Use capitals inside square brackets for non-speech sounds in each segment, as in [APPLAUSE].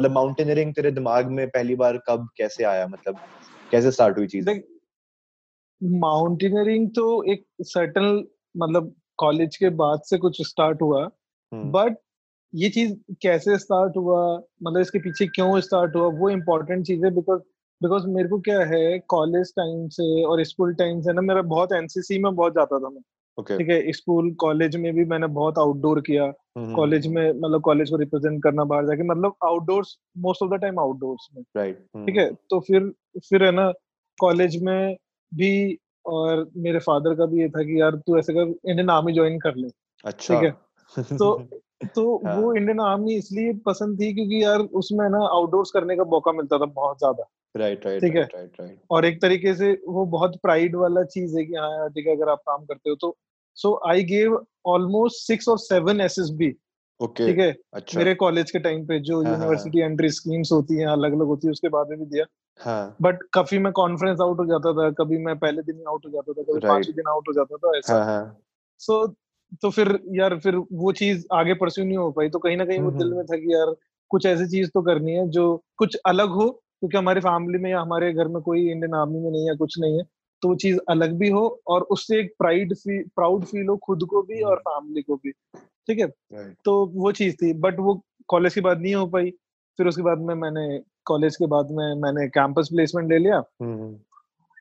मतलब माउंटेनियरिंग तेरे दिमाग में पहली बार कब कैसे आया? मतलब कैसे स्टार्ट हुई चीज़? माउंटेनियरिंग तो एक सर्टन मतलब कॉलेज के बाद से कुछ स्टार्ट हुआ बट हम्म ये चीज़ कैसे स्टार्ट हुआ मतलब इसके पीछे क्यों स्टार्ट हुआ वो इम्पोर्टेंट चीज़ है बिकॉज़ बिकॉज़ मेरे को क्या है कॉलेज टाइम से और स्कूल टाइम से ना मेरा बहुत एनसीसी में बहुत जाता था मैं। ठीक है स्कूल कॉलेज में भी मैंने बहुत आउटडोर किया। हम्म कॉलेज में मतलब कॉलेज को रिप्रेजेंट करना बाहर जाके मतलब outdoors most of the time outdoors में। राइट ठीक है तो फिर फिर है ना कॉलेज में भी और मेरे फादर का भी ये था कि यार तू ऐसे कर इंडियन आर्मी ज्वाइन कर ले। अच्छा। ठीक है तो [LAUGHS] तो हाँ। वो इंडियन आर्मी इसलिए पसंद थी क्योंकि यार उसमें ना आउटडोर्स करने का मौका मिलता था बहुत ज़्यादा। राइट राइट ठीक है। राइट राइट और एक तरीके से वो बहुत प्राइड वाला चीज़ है कि हाँ यार ठीक है अगर आप काम करते हो तो। So I gave almost six और seven S S B okay ठीक है? अच्छा। मेरे कॉलेज के टाइम पे जो हाँ, हाँ, यूनिवर्सिटी एंट्री स्कीम्स होती हैं अलग अलग होती है उसके बाद में भी दिया। हाँ। बट कभी मैं कॉन्फ्रेंस आउट हो जाता था कभी मैं पहले दिन आउट हो जाता था कभी Right. पाँचवें दिन आउट हो जाता था ऐसा। हाँ हाँ। सो तो फिर यार फिर वो चीज़ आगे परस्यू नहीं हो पाई तो कहीं ना कहीं वो हम्म, दिल हम्म। में था कि यार कुछ ऐसी चीज़ तो करनी है जो कुछ अलग हो क्योंकि हमारी फैमिली में या हमारे घर में कोई इंडियन आर्मी में नहीं है कुछ नहीं है तो वो चीज़ अलग भी हो और उससे एक प्राइड प्राउड फील हो खुद को भी और फैमिली को भी ठीक है? तो वो चीज़ थी बट वो कॉलेज के बाद नहीं हो पाई फिर उसके बाद में मैंने कॉलेज के बाद में मैंने कैंपस प्लेसमेंट ले लिया। हम्म।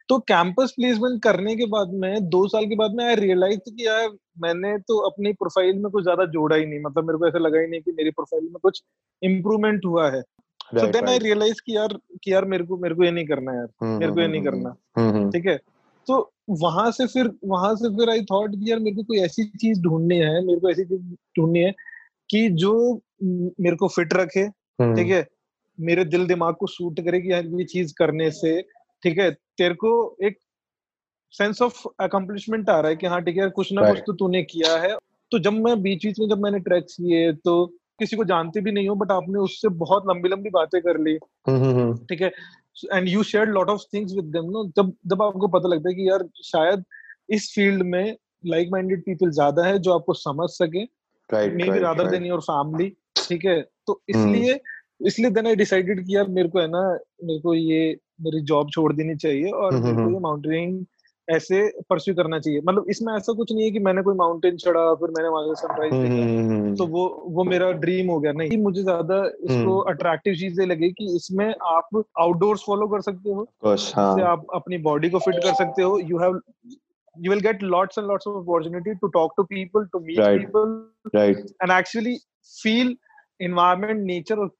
तो कैंपस प्लेसमेंट करने के बाद में दो साल के बाद में आई रियलाइज़ कि यार मैंने तो अपनी प्रोफ़ाइल में कुछ ज़्यादा जोड़ा ही नहीं मतलब मेरे को ऐसा लगा ही नहीं कि मेरी प्रोफ़ाइल में कुछ इम्प्रूवमेंट हुआ है। सो देन आई रियलाइज़ कि यार कि यार मेरे को मेरे को ये नहीं करना यार मेरे को ये नहीं करना। हम्म ठीक है? तो वहाँ से फिर वहाँ से फिर आई थॉट कि यार मेरे को कोई ऐसी चीज़ ढूंढनी है मेरे को ऐसी चीज़ ढूंढनी है कि जो मेरे को फिट रखे हम्म, ठीक है? मेरे दिल दिमाग को सूट करे कि यार ये चीज़ करने से ठीक है? तेरे को एक सेंस ऑफ़ अकम्पलिशमेंट आ रहा है कि हाँ ठीक है कुछ ना कुछ तो तूने किया है। तो जब मैं बीच बीच में जब मैंने ट्रैक्स किए तो किसी को जानते भी नहीं हो बट आपने उससे बहुत लंबी लंबी बातें कर ली। हम्म, हम्म, ठीक है? And you share lot of things with them no जब जब आपको पता लगता है कि यार शायद इस फ़ील्ड में लाइक माइंडेड पीपल ज़्यादा है जो आपको समझ सके। Maybe rather than your family ठीक है? तो हम्म। इसलिए इसलिए देन आई डिसाइडेड कि यार मेरे को है ना मेरे को ये मेरी जॉब छोड़ देनी चाहिए और हम्म, मेरे को हम्म। ये माउंटेनिंग ऐसे परस्यू करना चाहिए। मतलब इसमें ऐसा कुछ नहीं है कि मैंने कोई माउंटेन चढ़ा फिर मैंने वहाँ से सनराइज देखा। तो वो वो मेरा ड्रीम हो गया। नहीं मुझे ज़्यादा इसको हम्म। अट्रैक्टिव चीज़ें लगी कि इसमें आप आउटडोर्स फॉलो कर सकते हो। इससे हाँ। आप अपनी बॉडी को फिट कर सकते हो। You have you will get lots and lots of opportunity to talk to people to meet Right. people right and actually feel environment nature और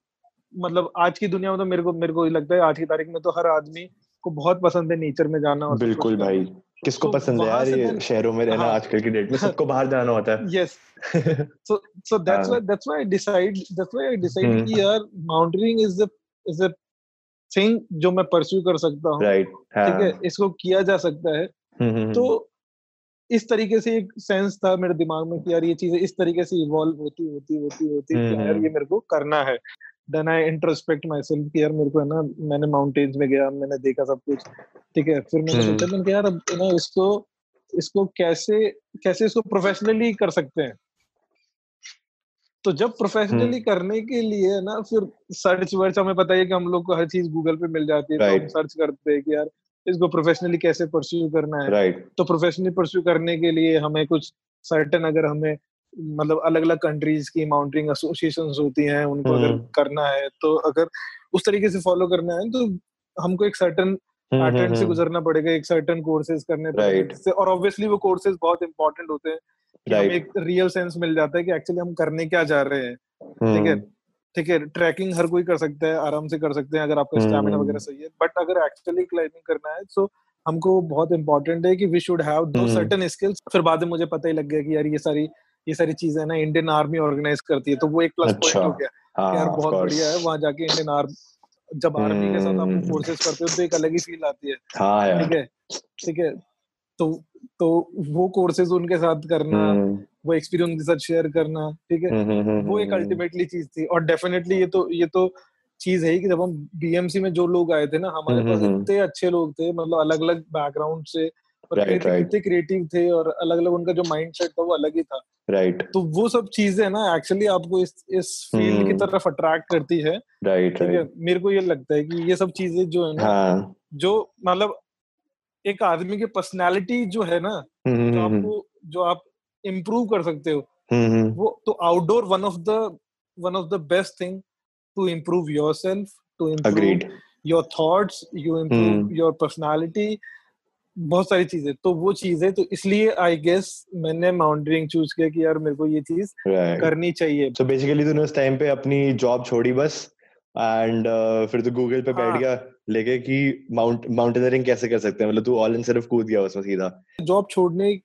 मतलब आज की दुनिया में तो मेरे को मेरे को लगता है आज की तारीख में तो हर आदमी को बहुत पसंद है नेचर में जाना और बिल्कुल भाई। किसको तो पसंद है यार ये शहरों में रहना हाँ। आजकल की डेट में? सबको बाहर जाना होता है। [LAUGHS] So so that's हाँ। why that's why I decide that's why I decide हम्म। कि यार mountaineering is the is a thing जो मैं pursue कर सकता हूँ। राइट ठीक है? इसको किया जा सकता है। हम्म, तो इस तरीके से एक सेंस था मेरे दिमाग में कि यार ये चीज़ें इस तरीके से इवॉल्व होती होती होती होती यार हम्म। ये मेरे को करना है। Then I introspect myself कि यार मेरे को है ना मैंने माउंटेन्स में गया मैंने देखा सब कुछ ठीक है फिर मैंने हम्म। सोचा मैंने कहा यार अब ना इसको इसको कैसे कैसे इसको प्रोफेशनली कर सकते हैं तो जब प्रोफेशनली हम्म। करने के लिए ना फिर सर्च वर्च हमें पता है कि हम लोग को हर चीज़ गूगल पे मिल जाती है right. तो हम सर्च करते हैं कि यार इसको प्रोफेशनली कैसे परस्यू करना है राइट तो प्रोफेशनली परस्यू करने के लिए हमें कुछ सर्टन अगर हमें मतलब अलग अलग कंट्रीज़ की माउंटेनिंग एसोसिएशन होती हैं उनको अगर हम्म। करना है तो अगर उस तरीके से फॉलो करना है तो हमको एक सर्टन पैटर्न से गुजरना पड़ेगा एक सर्टन कोर्सेज करने Right. जिससे- और ऑब्वियसली वो कोर्सेज बहुत इंपॉर्टेंट होते हैं कि हमें एक रियल सेंस मिल जाता है कि एक्चुअली हम करने क्या जा रहे हैं ठीक है हम्म। ठीक है ट्रैकिंग हर कोई कर सकता है आराम से कर सकते हैं अगर आपका स्टैमिना हम्म। वगैरह सही है बट अगर एक्चुअली क्लाइंबिंग करना है तो हमको बहुत इंपॉर्टेंट है कि वी शुड हैव दो हम्म। सर्टेन स्किल्स फिर बाद में मुझे पता ही लग गया कि यार ये सारी ये सारी चीज़ें ना इंडियन आर्मी ऑर्गेनाइज करती है तो वो एक प्लस अच्छा। पॉइंट हो गया। कि यार हाँ बहुत बढ़िया है वहाँ जाके इंडियन आर्मी जब आर्मी के साथ आप हम्म। फोर्सेस करते हो तो एक अलग ही फील आती है। हाँ ठीक है? ठीक है? तो तो वो कोर्सेज उनके साथ करना हम्म, वो एक्सपीरियंस उनके साथ शेयर करना ठीक है? हम्म, हम्म, वो एक हम्म, अल्टीमेटली चीज़ थी। और डेफिनेटली ये तो ये तो चीज़ है ही कि जब हम बीएमसी में जो लोग आए थे ना हमारे हम्म, पास हम्म। इतने अच्छे लोग थे मतलब अलग अलग बैकग्राउंड से Right, right. क्रिएटिव थे और अलग अलग उनका जो माइंड सेट था वो अलग ही था। राइट तो वो सब चीज़ें ना एक्चुअली आपको इस इस फ़ील्ड की हम्म। तरफ़ अट्रैक्ट करती है। राइट है? राइट मेरे को ये लगता है कि ये सब चीज़ें जो है ना हाँ। जो मतलब एक आदमी की पर्सनालिटी जो है ना हम्म, जो हम्म, आपको जो आप इम्प्रूव कर सकते हो वो तो outdoor one of the one of the best thing to improve yourself to improve your thoughts you improve. Your personality बहुत सारी चीज़ें। तो वो चीज़ है तो इसलिए आई गेस मैंने माउंटेनिंग चूज़ किया कि यार मेरे को ये चीज़ राइट करनी चाहिए। सो बेसिकली तूने उस टाइम पे अपनी जॉब छोड़ी बस एंड uh, फिर तू गूगल पे बैठ हाँ। गया लेके कि माउंट माउंटेनियरिंग कैसे कर सकते हैं? मतलब तू ऑल इन सिर्फ़ कूद गया उसमें सीधा। जॉब छोड़ने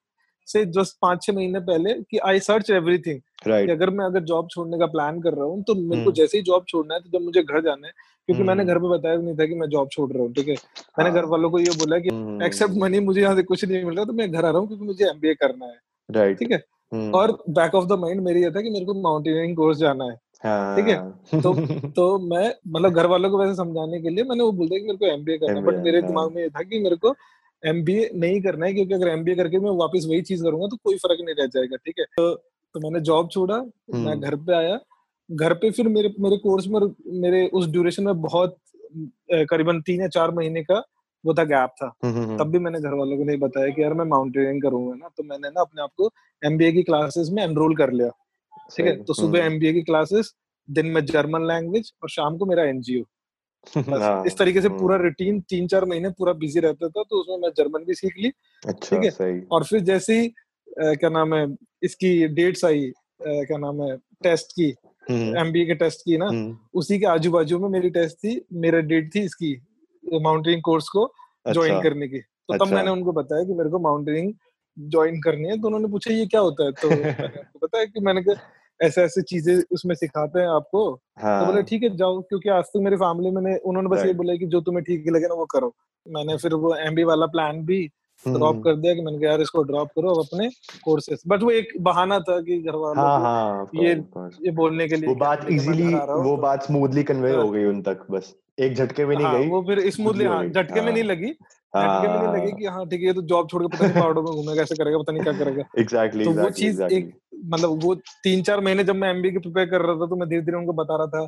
से जस्ट पाँच छह महीने पहले कि आई सर्च एवरीथिंग राइट अगर मैं अगर जॉब छोड़ने का प्लान कर रहा हूँ तो मेरे को हम्म। जैसे ही जॉब छोड़ना है तो जब मुझे घर जाना है क्योंकि मैंने हम्म। घर पे बताया नहीं था कि मैं जॉब छोड़ रहा हूँ ठीक है मैंने हाँ। घर वालों को ये बोला कि हम्म, एक्सेप्ट मनी मुझे यहाँ से कुछ नहीं मिल रहा तो मैं घर आ रहा हूँ क्योंकि मुझे एमबीए करना है राइट ठीक है हम्म, और बैक ऑफ़ द माइंड मेरी ये था कि मेरे को माउंटेनियरिंग कोर्स जाना है ठीक है, हाँ तो [LAUGHS] तो मैं मतलब घर वालों को वैसे समझाने के लिए मैंने वो बोल दिया कि मेरे को एमबीए करना है बट मेरे हाँ। दिमाग में ये था कि मेरे को एमबीए नहीं करना है क्योंकि अगर एमबीए करके मैं वापस वही चीज़ करूँगा तो कोई फ़र्क नहीं रह जाएगा ठीक है तो, तो मैंने जॉब छोड़ा मैं हम्म। घर पे आया घर पे फिर मेरे मेरे कोर्स में मेरे उस ड्यूरेशन में बहुत करीबन तीन या चार महीने का वो था गैप था। हम्म, हम्म, तब भी मैंने घर वालों को नहीं बताया कि यार मैं माउंटेनियरिंग करूँगा ना तो मैंने ना अपने आप को एमबीए की क्लासेस में एनरोल कर लिया। ठीक है? तो सुबह हम्म, एमबीए की क्लासेस दिन में जर्मन लैंग्वेज और शाम को मेरा एनजीओ [LAUGHS] हाँ, इस तरीके से पूरा हम्म, रूटीन तीन चार महीने पूरा बिज़ी रहता था तो उसमें मैं जर्मन भी सीख ली। अच्छा ठीक है। और फिर जैसे ही क्या नाम है इसकी डेट्स आई क्या नाम है टेस्ट की हम्म, एमबीए के टेस्ट की ना हम्म, उसी के आजू बाजू में मेरी टेस्ट थी मेरा डेट थी इसकी माउंटेनिंग कोर्स को ज्वाइन अच्छा करने की। तो तब अच्छा। मैंने उनको बताया कि मेरे को माउंटेनिंग ज्वाइन करनी है तो उन्होंने पूछा ये क्या होता है? तो [LAUGHS] मैंने उनको बताया कि मैंने कहा ऐसे ऐसे चीज़ें उसमें सिखाते हैं आपको। हाँ। तो बोले हाँ ठीक है जाओ क्योंकि आज तक मेरी फैमिली में उन्होंने बस ये बोला कि जो तुम्हें ठीक लगे ना वो करो। मैंने फिर वो एमबी वाला प्लान भी ड्रॉप हम्म, कर दिया कि मैंने कहा यार इसको ड्रॉप करो अब अपने कोर्सेस बट वो एक बहाना था कि घर वालों हाँ हाँ ये. ये बोलने के लिए वो बात हाँ, है, इजीली हूँ, वो बात स्मूथली कन्वे हाँ। हो गई उन तक बस। एक झटके में नहीं हाँ गई वो फिर स्मूथली हो हाँ झटके में हाँ। नहीं लगी झटके में नहीं लगी कि हाँ ठीक है ये तो जॉब छोड़ के पता नहीं पहाड़ों में घूमेगा ऐसे करेगा पता नहीं क्या करेगा। एग्जैक्टली तो वो चीज़ एक मतलब वो तीन चार महीने जब मैं एमबी के प्रिपेयर कर रहा था तो मैं धीरे धीरे उनको बता रहा था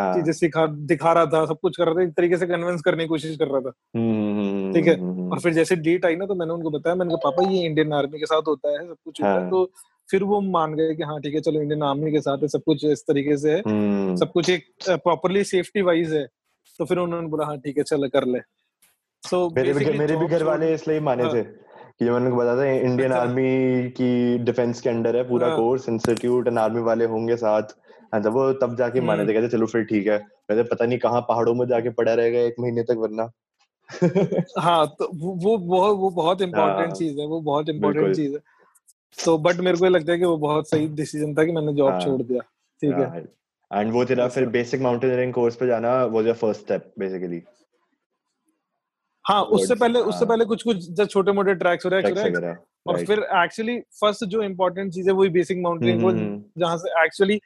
हाँ। चीज़ें सिखा दिखा रहा था सब कुछ कर रहा था एक तरीके से कन्विंस करने की कोशिश कर रहा था। हम्म, ठीक है। हम्म, और फिर जैसे डेट आई ना तो मैंने उनको बताया मैंने कहा पापा ये इंडियन आर्मी के साथ होता है सब कुछ होता है। हाँ। तो फिर वो मान गए कि हाँ ठीक है चलो इंडियन आर्मी के साथ है सब कुछ इस तरीके से है। हम्म, सब कुछ एक प्रॉपरली सेफ्टी वाइज है। तो फिर उन्होंने बोला हाँ ठीक है चलो कर ले। सो मेरे भी मेरे भी घर वाले इसलिए माने हाँ। थे। कि जब मैंने बताया था इंडियन अच्छा। आर्मी की डिफेंस के अंडर है पूरा हाँ। कोर्स इंस्टीट्यूट एंड आर्मी वाले होंगे साथ हाँ वो तब जाके माने हम्म। थे कहते चलो फिर ठीक है कहते पता नहीं कहाँ पहाड़ों में जाके पड़ा रहेगा एक महीने तक वरना हाँ तो वो बहुत वो बहुत इम्पोर्टेंट हाँ। चीज़ है वो बहुत इम्पोर्टेंट चीज़ है तो बट मेरे को लगता है कि वो बहुत सही डिसीज़न था कि मैंने जॉब हाँ। छोड़ दिया ठीक है एंड वो तेरा फिर बेसिक माउंटेनियरिंग कोर्स पे जाना was your first step basically हाँ उससे पहले उससे हाँ। पहले कुछ कुछ जो छोटे मोटे ट्रैक्स हो रहे और फिर एक्चुअली फ़र्स्ट जो इम्पोर्टेंट चीज़ है वही बेसिक माउंटेनिंग हम्म, हम्म, जहाँ से एक्चुअली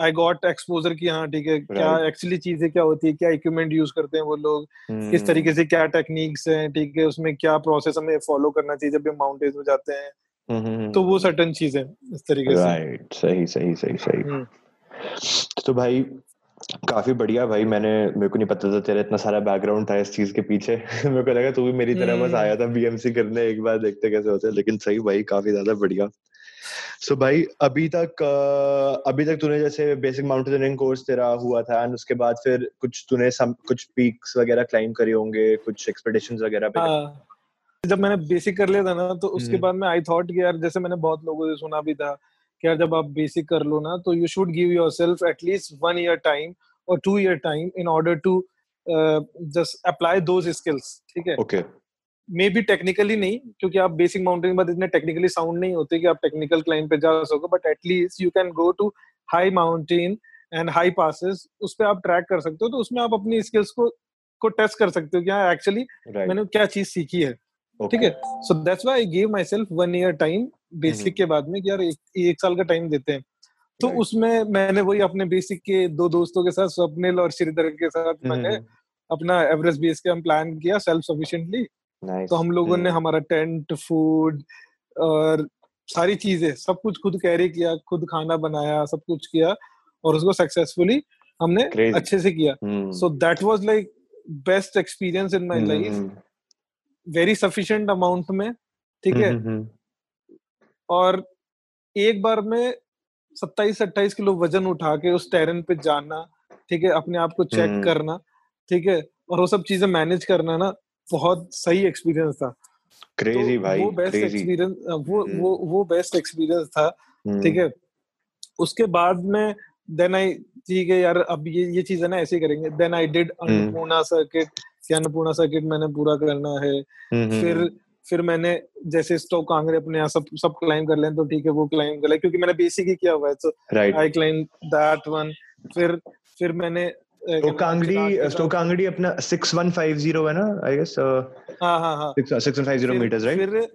आई गॉट एक्सपोजर की हाँ ठीक है क्या. एक्चुअली चीज़ें क्या होती है क्या इक्विपमेंट यूज़ करते हैं वो लोग हम्म, किस तरीके से क्या टेक्निक्स हैं ठीक है उसमें क्या प्रोसेस हमें फॉलो करना चाहिए जब हम माउंटेन्स में जाते हैं। हम्म, हम्म, तो वो सर्टन चीज़ें इस तरीके से। राइट सही सही सही सही। हम्म, तो भाई काफ़ी बढ़िया भाई मैंने मेरे को नहीं पता था तेरा इतना सारा बैकग्राउंड था इस चीज़ के पीछे [LAUGHS] मेरे को लगा तू भी मेरी तरह बस हम्म। आया था बीएमसी करने एक बार देखते कैसे होता है लेकिन सही भाई काफ़ी ज़्यादा बढ़िया सो so भाई अभी तक अभी तक तूने जैसे बेसिक माउंटेनियरिंग कोर्स तेरा हुआ था एंड उसके बाद फिर कुछ तूने सम कुछ पीक्स वगैरह क्लाइंब करे होंगे कुछ एक्सपेडिशंस वगैरह पे हाँ जब मैंने बेसिक कर लिया था ना तो उसके हम्म। बाद में आई थॉट कि यार जैसे मैंने बहुत लोगों से सुना भी था यार जब आप बेसिक कर लो ना तो you should give yourself at least one year time और two year time in order to just apply those skills ठीक है? ओके मे बी टेक्निकली नहीं क्योंकि आप बेसिक माउंटेनिंग बाद इतने टेक्निकली साउंड नहीं होते कि आप टेक्निकल क्लाइंब पे जा सको but at least you can go to high mountain and high passes उस पर आप ट्रैक कर सकते हो तो उसमें आप अपनी स्किल्स को को टेस्ट कर सकते हो कि हाँ एक्चुअली राइट मैंने क्या चीज़ सीखी है ठीक है? So that's why I give myself one year time. Basic के बाद में कि यार एक, एक साल का टाइम देते हैं। तो उसमें मैंने वही अपने बेसिक के दो दोस्तों के साथ स्वप्निल और श्रीधर के साथ हम्म, मैंने अपना एवरेस्ट बेस कैंप प्लान किया सेल्फ सफिशिएंटली तो हम लोगों ने हम्म, हमारा टेंट फ़ूड और सारी चीज़ें सब कुछ खुद कैरी किया खुद खाना बनाया सब कुछ किया और उसको सक्सेसफुली हमने Crazy. अच्छे से किया। हम्म, so that was like best experience in my hmm, life hmm, very sufficient amount में ठीक है? हम्म, हम्म, और एक बार में 27 28 किलो वज़न उठा के उस टेरेन पे जाना ठीक है अपने आप को चेक हम्म। करना ठीक है और वो सब चीज़ें मैनेज करना ना बहुत सही एक्सपीरियंस था। crazy तो भाई वो बेस्ट एक्सपीरियंस वो हम्म। वो वो बेस्ट एक्सपीरियंस था हम्म, ठीक है। उसके बाद में देन आई ठीक है यार अब ये ये चीज़ है ना ऐसे करेंगे। Then I did hmm. Annapurna circuit कि अन्नपूर्णा सर्किट मैंने पूरा करना है। हम्म, हम्म, फिर फिर मैंने जैसे स्टोक कांगड़े अपने यहाँ सब सब क्लाइम कर लें तो ठीक है वो क्लाइम कर लिया क्योंकि मैंने बेसिक ही किया हुआ है तो आई क्लाइम दैट वन फिर फिर मैंने तो है, चिराग स्टोकांगड़ी अपना 6150 है ना आई गेस हाँ हाँ हाँ। 6150 मीटर्स राइट फिर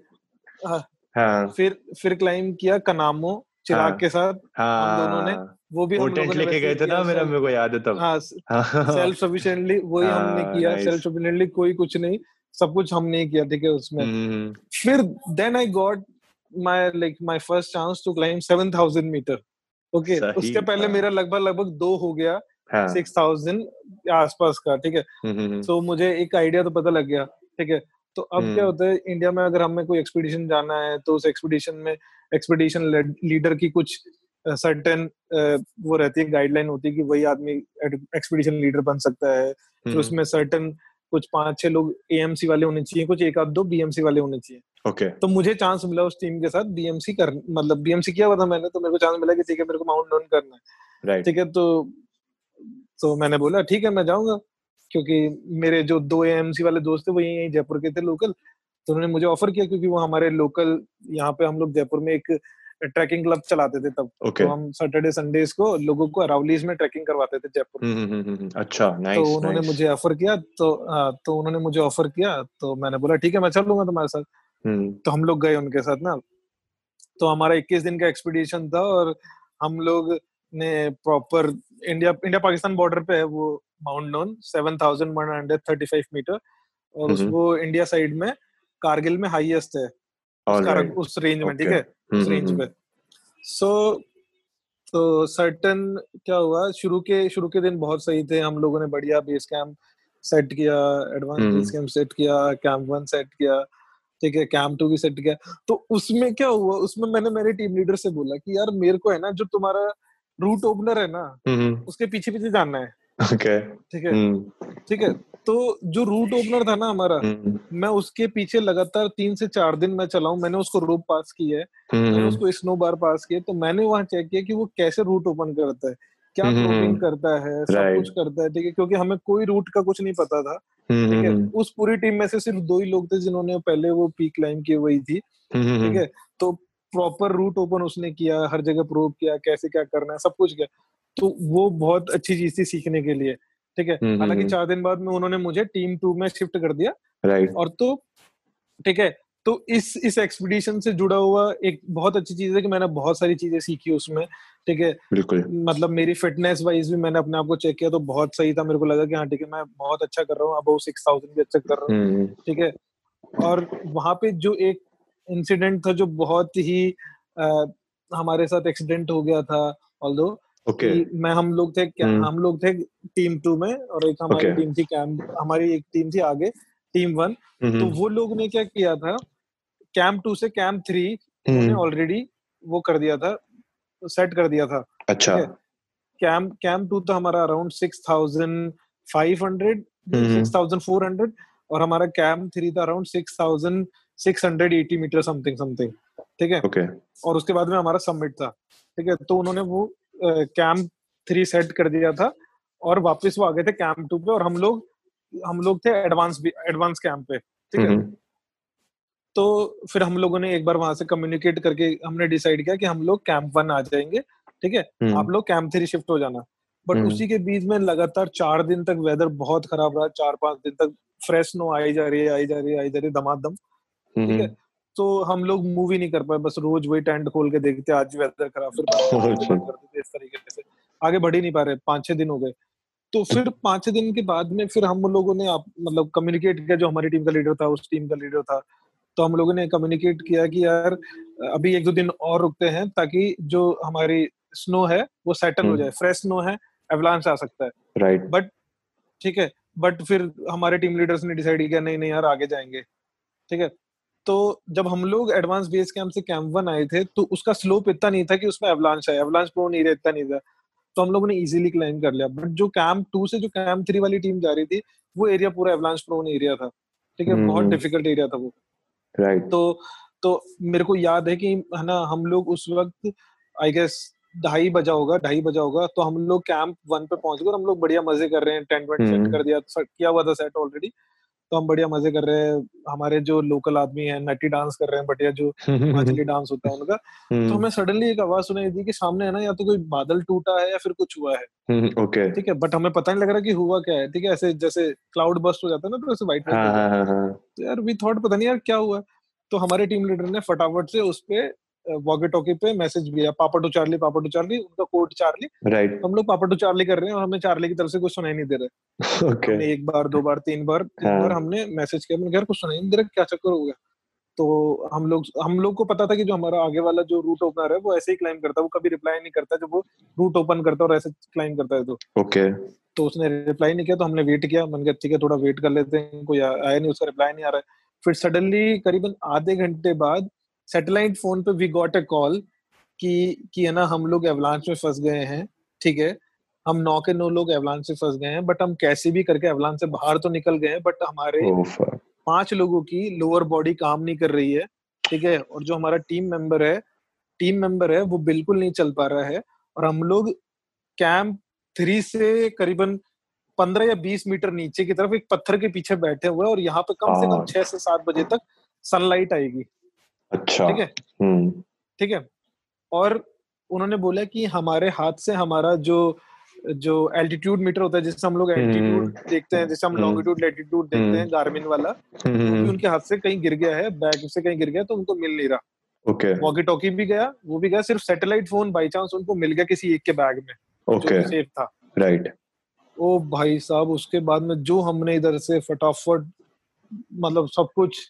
हाँ, हाँ। फिर फिर क्लाइम किया कनामो चिराग हाँ। के साथ हम दोनों ने हाँ वो भी वो टेंट लेके गए थे ना मेरा मेरे को याद है तब। हाँ हाँ सेल्फ सफिशिएंटली वही हमने हाँ, किया सेल्फ सफिशिएंटली कोई कुछ नहीं। सब कुछ हमने किया ठीक है उसमें। हम्म, फिर then I got my like my first chance to climb 7000 metre okay उसके पहले। मेरा लगभग लगभग दो हो गया हाँ। 6000 आसपास का ठीक है? तो मुझे एक आइडिया तो पता लग गया ठीक है? तो अब। क्या होता है इंडिया में अगर हमें कोई एक्सपीडिशन जाना है तो उस एक्सपीडिशन में एक्सपीडिशन लीडर की कुछ सर्टेन वो रहती है गाइडलाइन होती है कि वही आदमी एक्सपीडिशन लीडर बन सकता है। फिर हम्म, उसमें सर्टन कुछ पाँच छह लोग एएमसी वाले होने चाहिए कुछ एक आध दो बीएमसी वाले होने चाहिए। Okay okay. तो मुझे चांस मिला उस टीम के साथ बीएमसी कर मतलब बीएमसी किया हुआ था मैंने तो मेरे को चांस मिला कि ठीक है मेरे को माउंट डाउन करना है। राइट ठीक है तो तो मैंने बोला ठीक है मैं जाऊँगा। क्योंकि मेरे जो दो एएमसी वाले दोस्त थे वो यहीं जयपुर के थे लोकल तो उन्होंने मुझे ऑफ़र किया क्योंकि वो हमारे लोकल यहाँ पे हम लोग जयपुर में एक ट्रैकिंग क्लब चलाते थे तब। ओके तो हम सैटरडे संडेज को लोगों को अरावलीज में ट्रैकिंग करवाते थे जयपुर। हम्म, हम्म, हम्म, अच्छा तो उन्होंने नाइस मुझे ऑफ़र किया तो हाँ, तो उन्होंने मुझे ऑफ़र किया तो मैंने बोला ठीक है मैं चल लूँगा तुम्हारे साथ। तो हम लोग गए उनके साथ ना। तो हमारा 21 दिन का एक्सपीडिशन था और हम लोग ने proper India India Pakistan border पे है वो माउंट नोन 7135 मीटर और उस हम्म। वो इंडिया साइड में कारगिल में हाईएस्ट है। उस, कार, उस रेंज में ठीक है? हम्म, रेंज हम्म, पे सो तो सर्टन क्या हुआ? शुरू के शुरू के दिन बहुत सही थे। हम लोगों ने बढ़िया बेस कैंप सेट किया advance hmm. Base camp set किया कैंप वन सेट किया ठीक है? कैंप टू भी सेट किया। तो उसमें क्या हुआ? उसमें मैंने मेरे टीम लीडर से बोला कि यार मेरे को है ना जो तुम्हारा रूट ओपनर है ना हम्म, उसके पीछे पीछे जाना है ठीक है? हम्म, ठीक है? तो जो रूट ओपनर था ना हमारा हम्म, मैं उसके पीछे लगातार तीन से चार दिन मैं चलाऊं मैंने उसको रोप पास की है मैंने हम्म, उसको स्नो बार पास किया तो मैंने वहाँ चेक किया कि वो कैसे रूट ओपन करता है क्या हम्म, करता है सब कुछ करता है ठीक है क्योंकि हमें कोई रूट का कुछ नहीं पता था हम्म, ठीक है हम्म, उस पूरी टीम में से सिर्फ़ दो ही लोग थे जिन्होंने पहले वो पीक क्लाइम की हुई थी हम्म, ठीक है तो प्रॉपर रूट ओपन उसने किया हर जगह प्रूव किया कैसे क्या करना है सब कुछ किया तो वो बहुत अच्छी चीज़ थी सीखने के लिए। ठीक है? हम्म, हालाँकि हम्म। चार दिन बाद में उन्होंने मुझे टीम टू में शिफ्ट कर दिया। राइट और तो ठीक है तो इस इस एक्सपीडिशन से जुड़ा हुआ एक बहुत अच्छी चीज़ है कि मैंने बहुत सारी चीज़ें सीखी उसमें ठीक है? बिल्कुल। मतलब मेरी फिटनेस वाइज भी मैंने अपने आप को चेक किया तो बहुत सही था। मेरे को लगा कि हाँ ठीक है मैं बहुत अच्छा कर रहा हूँ अब सिक्स थाउज़ेंड भी अच्छा कर रहा हूँ हम्म, ठीक है? और वहाँ पे जो एक इंसिडेंट था जो बहुत ही अ, हमारे साथ एक्सीडेंट हो गया था ऑल्दो कि मैं हम लोग थे क्या- हम्म। हम लोग थे टीम टू में और एक हमारी Okay. टीम थी कैंप हमारी एक टीम थी आगे टीम वन hmm. तो वो लोग ने क्या किया था? कैंप टू से कैंप थ्री ऑलरेडी वो कर दिया था सेट कर दिया था। अच्छा। कैंप कैंप टू था हमारा around six thousand five hundred. Six thousand four hundred और हमारा कैंप थ्री था around six thousand six hundred eighty metre something something ठीक है? ओके और उसके बाद में हमारा सबमिट था। ठीक है? तो उन्होंने वो कैंप थ्री सेट कर दिया था और वापस वो आ गए थे कैंप टू पे और हम लोग हम लोग थे एडवांस एडवांस कैंप पे ठीक है? तो फिर हम लोगों ने एक बार वहाँ से कम्युनिकेट करके हमने डिसाइड किया कि हम लोग कैंप वन आ जाएँगे ठीक है? हम्म, आप लोग कैंप थ्री शिफ्ट हो जाना। But hmm. उसी के बीच में लगातार चार दिन तक वेदर बहुत खराब रहा चार पाँच दिन तक फ्रेश स्नो आई जा रही है आई जा रही है आई जा रही है दमादम ठीक है? तो हम लोग मूव ही नहीं कर पाए बस रोज वही टेंट खोल के देखते आज वेदर खराब फिर अच्छा। इस तरीके से। आगे बढ़ ही नहीं पा रहे पाँच छह दिन हो गए। तो फिर पाँच छह दिन के बाद में फिर हम लोगों ने आप मतलब कम्युनिकेट किया जो हमारी टीम का लीडर था उस टीम का लीडर था तो हम लोगों ने कम्युनिकेट किया कि यार अभी एक दो दिन और रुकते हैं ताकि जो हमारी स्नो है वो सेटल हो हम्म। जाए। फ्रेश स्नो है एवलांस आ सकता है। राइट बट ठीक है बट फिर हमारे टीम लीडर्स ने डिसाइड किया नहीं नहीं यार आगे जाएँगे। ठीक है? तो जब हम लोग एडवांस बेस कैंप से कैंप वन आए थे तो उसका स्लोप इतना नहीं था कि उसमें है एवलांच प्रो नहीं रहता नहीं था। तो हम लोगों ने इजीली क्लाइम कर लिया। बट जो कैंप टू से जो कैंप थ्री वाली टीम जा रही थी वो एरिया पूरा एवलांच प्रोन एरिया था। ठीक है? बहुत हम्म। डिफ़िकल्ट एरिया था वो। राइट तो तो मेरे को याद है कि है ना हम लोग उस वक्त आई गेस ढाई बजा होगा ढाई बजा होगा तो हम लोग कैंप वन पे पहुँच गए और हम लोग बढ़िया मज़े कर रहे हैं। टेंट वेंट सेट हम्म। कर दिया set किया हुआ था सेट ऑलरेडी तो हम बढ़िया मज़े कर रहे हैं। हमारे जो लोकल आदमी है नटी डांस कर रहे हैं बढ़िया जो हिमाचली डांस होता है [LAUGHS] उनका। तो हम्म, हमें सडनली एक आवाज़ सुनाई दी कि सामने है ना या तो कोई बादल टूटा है या फिर कुछ हुआ है। ओके। ठीक है बट हमें पता नहीं लग रहा कि हुआ क्या है। ठीक है ऐसे जैसे क्लाउड बस्ट हो जाता है ना तो ऐसे व्हाइट हाँ हाँ हाँ तो यार वी थॉट पता नहीं यार क्या हुआ। तो हमारे टीम लीडर ने फटाफट से उस पे वॉकी टॉकी पे मैसेज दिया papa to charlie papa to charlie उनका कोड चार्ली। Right right. हम लोग पापा टू चार्ली कर रहे हैं और हमें चार्ली की तरफ़ से कुछ सुनाई नहीं दे रहा ओके हमने एक बार दो बार तीन बार तीन हाँ। बार हमने मैसेज किया मैंने कुछ सुनाई नहीं दे रहा क्या चक्कर हो गया? तो हम लोग हम लोग को पता था कि जो हमारा आगे वाला जो रूट ओपनर है वो ऐसे ही क्लाइम करता है वो कभी रिप्लाई नहीं करता जब वो रूट ओपन करता है और ऐसे क्लाइम करता है तो। ओके तो उसने रिप्लाई नहीं किया तो हमने वेट किया मन कहा ठीक है थोड़ा वेट कर लेते हैं कोई आया नहीं उसका रिप्लाई नहीं आ रहा है। फिर सडनली करीबन आधे घंटे बाद सैटेलाइट फ़ोन पे वी गॉट अ कॉल कि कि है ना हम लोग एवलांच में फंस गए हैं ठीक है? हम नौ के नौ लोग एवलांच से फंस गए हैं बट हम कैसे भी करके एवलांच से बाहर तो निकल गए हैं बट हमारे पाँच लोगों की लोअर बॉडी काम नहीं कर रही है ठीक है? और जो हमारा टीम मेंबर है टीम मेंबर है वो बिल्कुल नहीं चल पा रहा है और हम लोग कैंप थ्री से करीबन पंद्रह या बीस मीटर नीचे की तरफ़ एक पत्थर के पीछे बैठे हुए और यहाँ पे कम से कम हाँ। छह से सात बजे तक सनलाइट आएगी। अच्छा। ठीक है। हम्म। ठीक है। और उन्होंने बोला कि हमारे हाथ से हमारा जो जो एल्टीट्यूड मीटर होता है जिससे हम लोग हम्म। एल्टीट्यूड देखते हैं जैसे हम हम्म। लॉन्गिट्यूड लेटीट्यूड देखते हम्म। हैं गार्मिन वाला हम्म उनके हाथ से कहीं गिर गया है बैग से कहीं गिर गया तो उनको मिल नहीं रहा। ओके। वॉकी टॉकी भी गया वो भी गया सिर्फ़ सैटेलाइट फ़ोन बाई चांस उनको मिल गया किसी एक के बैग में ओके। सेफ़ था। राइट ओ भाई साहब उसके बाद में जो हमने इधर से फटाफट मतलब सब कुछ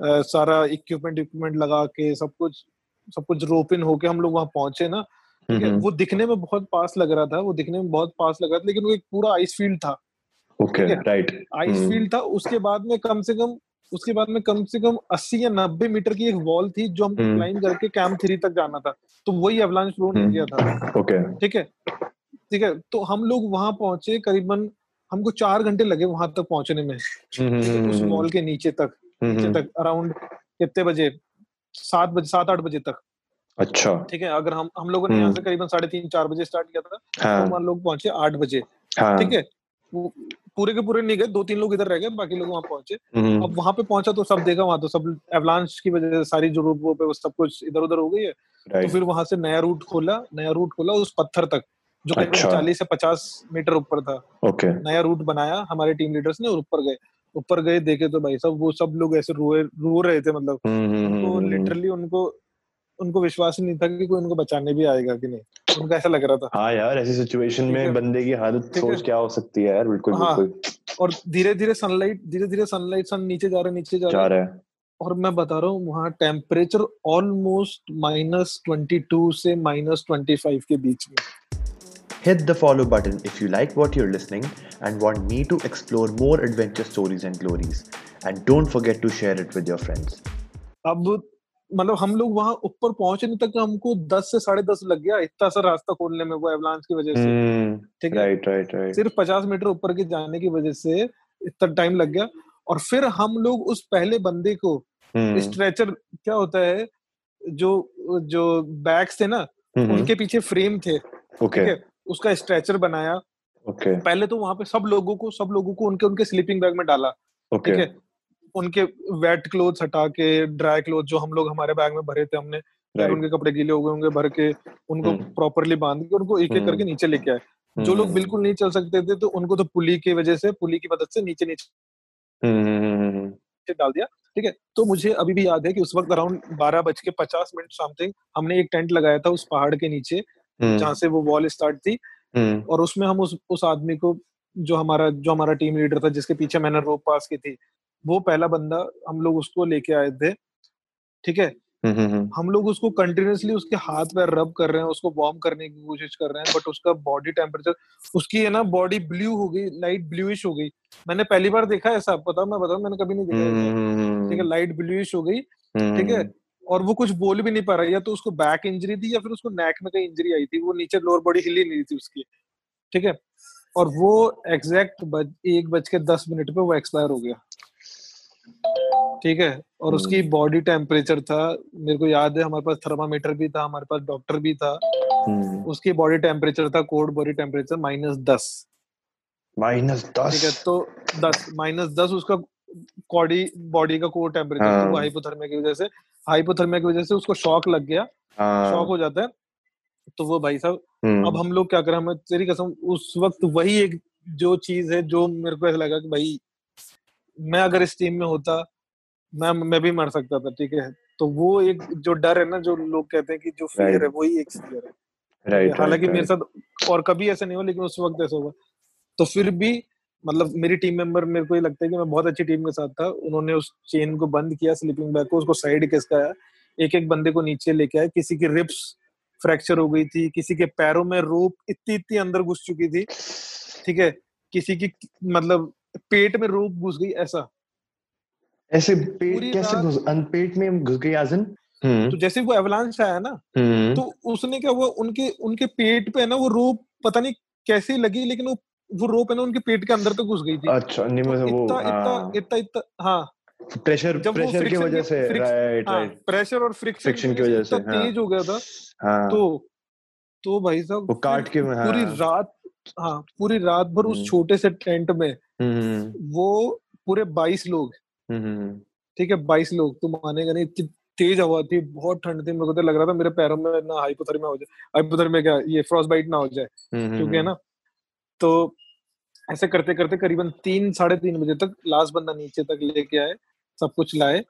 सारा इक्विपमेंट इक्विपमेंट लगा के सब कुछ सब कुछ रोप इन होके हम लोग वहाँ पहुँचे ना ठीक है? हम्म वो दिखने में बहुत पास लग रहा था वो दिखने में बहुत पास लग रहा था लेकिन वो एक पूरा आइस फ़ील्ड था okay right ice hmm. Field था उसके बाद में कम से कम उसके बाद में कम से कम 80 या 90 मीटर की एक वॉल थी जो हमको हम्म। क्लाइम करके कैंप थ्री तक जाना था तो वही एवलांच प्रोन हम्म। एरिया था। ओके। ठीक है? ठीक है तो हम लोग वहाँ पहुँचे करीबन हमको चार घंटे लगे वहाँ तक पहुँचने में उस वॉल के नीचे तक। नीचे तक? अराउंड कितने बजे? सात बजे सात आठ बजे तक। अच्छा। ठीक है अगर हम हम लोगों ने यहाँ से करीबन साढ़े तीन चार बजे स्टार्ट किया था तो हाँ। हम लोग पहुँचे आठ बजे। हाँ। ठीक है? पूरे के पूरे नहीं गए दो तीन लोग इधर रह गए बाकी लोग वहाँ पहुँचे। हम्म, अब वहाँ पे पहुँचा तो सब देखा वहाँ तो सब एवलांच की वजह से सारी जो वो पे वो सब कुछ इधर उधर हो गई है। तो फिर वहाँ से नया रूट खोला नया रूट खोला उस पत्थर तक जो करीबन अच्छा। चालीस से पचास मीटर ऊपर था। ओके नया रूट बनाया हमारे टीम लीडर्स ने और ऊपर गए। ऊपर गए देखे तो भाई सब वो सब लोग ऐसे रोए रो रहे थे मतलब। हम्म, उनको लिटरली उनको उनको विश्वास नहीं था कि कोई उनको बचाने भी आएगा कि नहीं। उनको ऐसा लग रहा था। हाँ यार ऐसी सिचुएशन में बंदे की हालत सोच क्या हो सकती है यार? बिल्कुल हाँ, बिल्कुल। और धीरे धीरे सनलाइट धीरे धीरे सनलाइट सन नीचे जा रहा है नीचे जा रहा जा रहा। है और मैं बता रहा हूँ वहाँ temperature almost minus twenty two से माइनस ट्वेंटी फाइव के बीच में। Hit the follow button if you like what you're listening and want me to explore more adventure stories and glories. And don't forget to share it with your friends. अब मतलब हम लोग वहाँ ऊपर पहुँचने तक हमको 10 से साढ़े दस लग गया इतना सा रास्ता खोलने में वो एवलांच की वजह से। हम्म, ठीक है? राइट राइट राइट सिर्फ़ 50 मीटर ऊपर के जाने की वजह से इतना टाइम लग गया। और फिर हम लोग उस पहले बंदे को हम्म, स्ट्रेचर क्या होता है जो जो बैग्स थे ना हम्म, उनके पीछे फ्रेम थे। ओके है? उसका स्ट्रेचर बनाया। ओके। पहले तो वहाँ पे सब लोगों को सब लोगों को उनके उनके स्लीपिंग बैग में डाला ओके। ठीक है? उनके वेट क्लोथ हटा के ड्राई क्लोथ जो हम लोग हमारे बैग में भरे थे हमने राइट उनके कपड़े गीले हो गए होंगे भर के उनको हम्म। प्रॉपरली बाँध के उनको एक एक हम्म। करके नीचे लेके आए। जो लोग बिल्कुल नहीं चल सकते थे तो उनको तो पुली की वजह से पुली की मदद से नीचे नीचे हम्म, डाल दिया ठीक है? तो मुझे अभी भी याद है कि उस वक्त अराउंड बारह बज के पचास मिनट समथिंग हमने एक टेंट लगाया था उस पहाड़ के नीचे जहाँ से वो वॉल स्टार्ट थी। और उसमें हम उस उस आदमी को जो हमारा जो हमारा टीम लीडर था जिसके पीछे मैंने रोप पास की थी वो पहला बंदा हम लोग उसको लेके आए थे। ठीक है? हम्म, हम्म, हम्म। हम लोग उसको कंटिन्यूसली उसके हाथ पैर रब कर रहे हैं उसको वार्म करने की कोशिश कर रहे हैं बट उसका बॉडी टेम्परेचर उसकी है ना बॉडी ब्लू हो गई लाइट ब्लूइश हो गई। मैंने पहली बार देखा ऐसा पता मैं बताऊँ मैंने कभी नहीं देखा ठीक है? लाइट ब्लूइश हो गई। ठीक है? और वो कुछ बोल भी नहीं पा रहा या तो उसको बैक इंजरी थी या फिर उसको नेक में कहीं इंजरी आई थी वो नीचे लोअर बॉडी हिली नहीं थी उसकी ठीक है? और वो एग्जैक्ट बज, एक बज के दस मिनट पे वो एक्सपायर हो गया। ठीक है? और हम्म। उसकी बॉडी टेम्परेचर था मेरे को याद है हमारे पास थर्मामीटर भी था हमारे पास डॉक्टर भी था। हम्म। उसकी बॉडी टेम्परेचर था कोड बॉडी टेम्परेचर माइनस दस। माइनस दस? ठीक है? तो दस माइनस दस उसका बॉडी बॉडी का कोर टेम्परेचर। हाइपोथर्मिया की वजह से। हाइपोथर्मिया की वजह से उसको शॉक लग गया हाँ। शॉक हो जाता है। तो वो भाई साहब हम्म, अब हम लोग क्या करें हमें तेरी कसम उस वक्त वही एक जो चीज़ है जो मेरे को ऐसा लगा कि भाई मैं अगर इस टीम में होता मैं मैं भी मर सकता था ठीक है? तो वो एक जो डर है ना जो लोग कहते हैं कि जो फियर Right. है वही एक फियर है। हालाँकि मेरे साथ और कभी ऐसा नहीं हुआ लेकिन उस वक्त ऐसा हुआ। तो फिर भी मतलब मेरी टीम मेंबर मेरे को ये लगता है कि मैं बहुत अच्छी टीम के साथ था। उन्होंने उस चेन को बंद किया स्लीपिंग बैग को उसको साइड किसका एक एक बंदे को नीचे लेके आए। किसी की रिप्स फ्रैक्चर हो गई थी किसी के पैरों में रोप इतनी इतनी अंदर घुस चुकी थी ठीक है? किसी की मतलब पेट में रोप घुस गई ऐसा। ऐसे पेट कैसे घुस पेट में घुस गई आजन? हम्म। तो जैसे वो एवलांस आया ना हम्म। तो उसने क्या हुआ उनके उनके पेट पे है ना वो रोप पता नहीं कैसे लगी लेकिन वो वो रोप है ना उनके पेट के अंदर तक घुस गई थी। अच्छा नहीं तो मतलब वो इतना इतना हाँ। इतना इतना हाँ। प्रेशर प्रेशर की वजह से राइट हाँ राइट प्रेशर और फ्रिक्शन की वजह से, इतना हाँ। तेज हो। गया था हाँ। तो तो भाई साहब वो काट के पूरी हाँ। रात हाँ पूरी रात भर उस हम्म। छोटे से टेंट में हम्म वो पूरे बाईस लोग। हम्म ठीक है बाईस लोग तुम मानेगा नहीं इतनी तेज हवा थी बहुत ठंड थी मेरे को तो लग रहा था मेरे पैरों में ना हाइपोथर्मिया हो जाए हाइपोथर्मिया क्या ये फ्रॉस्ट बाइट ना हो जाए हम्म क्योंकि है ना तो ऐसे करते करते करीबन तीन साढ़े तीन बजे तक लास्ट बंदा नीचे तक लेके आए सब कुछ लाए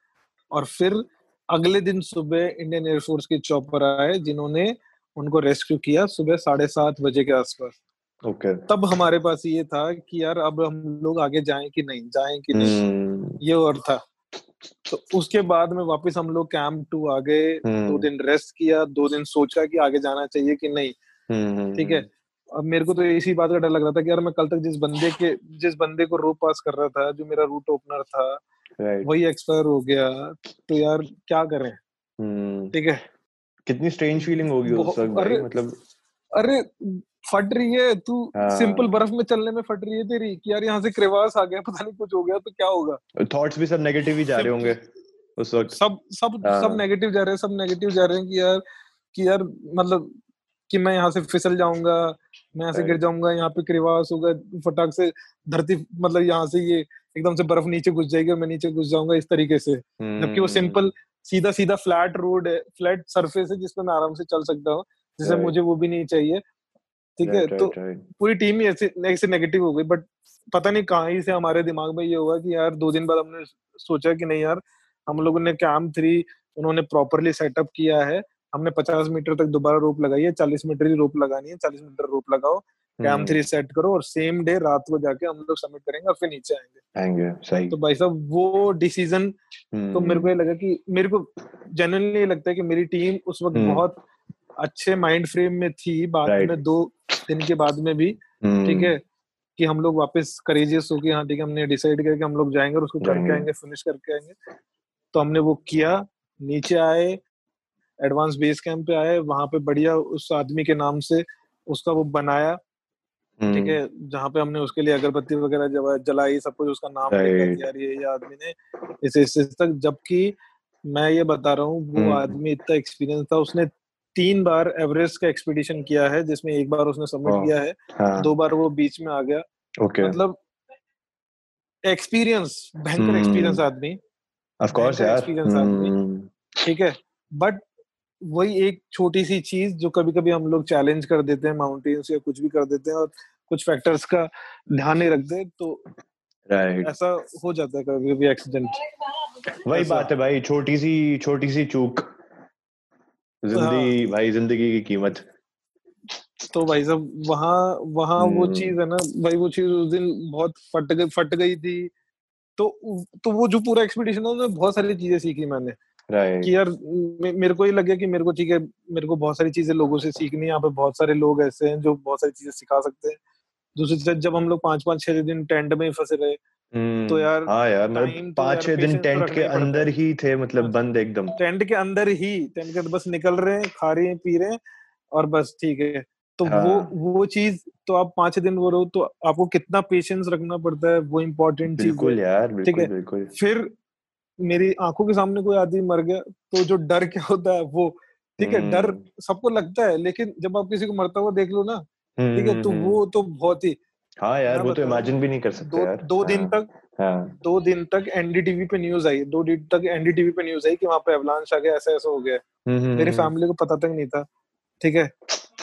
और फिर अगले दिन सुबह इंडियन एयरफोर्स के चॉपर आए जिन्होंने उनको रेस्क्यू किया सुबह साढ़े सात बजे के आसपास। ओके। okay. तब हमारे पास ये था कि यार अब हम लोग आगे जाएँ कि नहीं जाएँ कि नहीं। हम्म। ये और था। तो उसके बाद में वापस हम लोग कैंप टू आ गए दो हम्म। दिन रेस्ट किया दो दिन सोचा कि आगे जाना चाहिए कि नहीं। हम्म ठीक है? अब मेरे को तो इसी बात का डर लग रहा था कि यार मैं कल तक जिस बंदे के जिस बंदे को रोप पास कर रहा था जो मेरा रूट ओपनर था राइट वही एक्सपायर हो गया। तो यार क्या करें? हम्म। ठीक है। कितनी स्ट्रेंज फीलिंग होगी उस वक्त भाई अरे, मतलब अरे फट रही है तू हाँ। सिंपल बर्फ़ में चलने में फट रही है तेरी कि यार यहाँ से क्रेवास आ गया पता नहीं कुछ हो गया तो क्या होगा? थॉट्स भी सब नेगेटिव ही जा रहे होंगे उस वक्त। सब सब हाँ। सब नेगेटिव जा रहे हैं सब नेगेटिव जा रहे हैं कि यार कि यार मतलब कि मैं यहाँ से फिसल जाऊँगा मैं यहाँ से गिर जाऊँगा यहाँ पे क्रिवास होगा फटाक से धरती मतलब यहाँ से ये एकदम से बर्फ़ नीचे घुस जाएगी और मैं नीचे घुस जाऊँगा इस तरीके से जबकि वो हम्म, सिंपल सीधा सीधा फ्लैट रोड है फ्लैट सरफेस है जिसपे मैं आराम से चल सकता हूँ जिसे Right. मुझे वो भी नहीं चाहिए ठीक है तो. पूरी टीम ही ऐसे ऐसे नेगेटिव हो गई बट पता नहीं कहाँ ही से हमारे दिमाग में ये हुआ कि यार दो दिन बाद हमने सोचा कि नहीं यार हम लोगों ने कैंप थ्री उन्होंने प्रॉपरली सेटअप किया है हमने 50 मीटर तक दोबारा रोप लगाई है 40 मीटर की रोप लगानी है 40 मीटर रोप लगाओ कैंप हम्म, थ्री सेट करो और सेम डे रात को जाके हम लोग सबमिट करेंगे और फिर नीचे आएँगे आएँगे सही तो भाई साहब वो डिसीज़न तो मेरे को हम्म, ये लगा कि मेरे को जनरली ये लगता है कि मेरी टीम उस वक्त हम्म। बहुत अच्छे माइंड फ्रेम में थी बाद Right. में दो दिन के बाद में भी हम्म, ठीक है कि हम लोग वापस करेजियस हो के हाँ ठीक है हमने डिसाइड किया कि हम लोग जाएँगे और उसको करके। आएँगे फिनिश करके आएँगे तो हमने वो किया नीचे आए एडवांस बेस कैंप पे आए वहाँ पे बढ़िया उस आदमी के नाम से उसका वो बनाया ठीक हम्म, है जहाँ पे हमने उसके लिए अगरबत्ती वगैरह जलाई सब कुछ उसका नाम यार ये आदमी ने इसे इस इस तक जबकि मैं ये बता रहा हूँ वो हम्म। आदमी इतना एक्सपीरियंस था उसने तीन बार एवरेस्ट का एक्सपीडिशन किया है जिसमें एक बार उसने सबमिट किया है हाँ दो बार वो बीच में आ गया ओके मतलब एक्सपीरियंस भयंकर हम्म। एक्सपीरियंस आदमी ऑफ़ कोर्स यार experience आदमी। हम्म, ठीक है बट वही एक छोटी सी चीज़ जो कभी कभी हम लोग चैलेंज कर देते हैं माउंटेन्स या कुछ भी कर देते हैं और कुछ फैक्टर्स का ध्यान नहीं रखते तो राइट ऐसा हो जाता है कभी कभी एक्सीडेंट वही बात है भाई छोटी सी छोटी सी चूक। ज़िंदगी हाँ। भाई ज़िंदगी की कीमत। तो भाई साहब वहाँ वहाँ वो हम्म। चीज़ है ना भाई वो चीज़ उस दिन बहुत फट गई फट गई थी। तो तो वो जो पूरा एक्सपीडिशन था उसमें बहुत सारी चीज़ें सीखी मैंने। राइट कि यार मे- मेरे को ये लगे कि मेरे को ठीक है मेरे को बहुत सारी चीज़ें लोगों से सीखनी है। यहाँ पे बहुत सारे लोग ऐसे हैं जो बहुत सारी चीज़ें सिखा सकते हैं। दूसरी चीज़ जब हम लोग पाँच पाँच छह दिन टेंट में ही फंसे रहे तो यार हाँ यार मतलब तो पाँच छह दिन टेंट के अंदर ही थे मतलब। बंद एकदम। टेंट के अंदर ही टेंट के अंदर बस निकल रहे हैं खा रहे हैं पी रहे हैं और बस ठीक है। तो वो हाँ। वो चीज़ तो आप पाँच दिन वो रहो तो आपको कितना पेशेंस रखना पड़ता है वो इम्पोर्टेंट चीज़ बिल्कुल यार ठीक बिल्कुल है। बिल्कुल। फिर मेरी आँखों के सामने कोई आदमी मर गया तो जो डर क्या होता है वो ठीक है डर हम्म, सबको लगता है लेकिन जब आप किसी को मरता हुआ देख लो ना ठीक है हम्म, तो हम्म, वो तो बहुत ही हाँ यार वो तो इमेजिन भी नहीं कर सकते दो यार। दो दिन हाँ, तक हाँ। दो दिन तक एनडीटीवी पे न्यूज़ आई दो दिन तक एनडीटीवी पे न्यूज़ आई कि वहाँ पे एवलांश आ गया ऐसा ऐसा हो गया। हम्म, हम्म, मेरी हम्म, फैमिली को पता तक नहीं था ठीक है।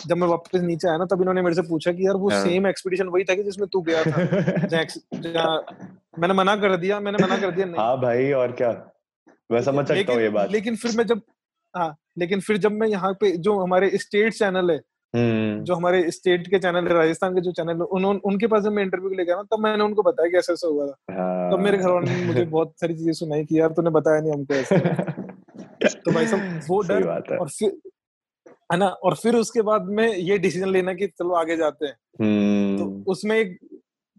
जब मैं वापस नीचे आया ना तब इन्होंने मेरे से पूछा कि यार वो हाँ। सेम एक्सपीडिशन वही था कि जिसमें तू गया था? मैंने मना कर दिया मैंने मना कर दिया नहीं। हाँ भाई और क्या? मैं समझ सकता हूँ ये बात। लेकिन फिर मैं जब हाँ लेकिन फिर जब मैं यहाँ पे जो हमारे स्टेट चैनल है हम्म, जो हमारे स्टेट के चैनल है राजस्थान के जो चैनल है उन, उनके पास जब मैं इंटरव्यू के लिए गया ना तब मैंने उनको बताया कि ऐसा ऐसा हुआ था। हाँ तब मेरे घर वालों ने मुझे बहुत सारी चीज़ें सुनाई कि यार तूने बताया नहीं हमको ऐसे। तो भाई साहब वो डर और फिर है ना? और फिर उसके बाद में ये डिसीज़न लेना कि चलो आगे जाते हैं। तो हम्म, उसमें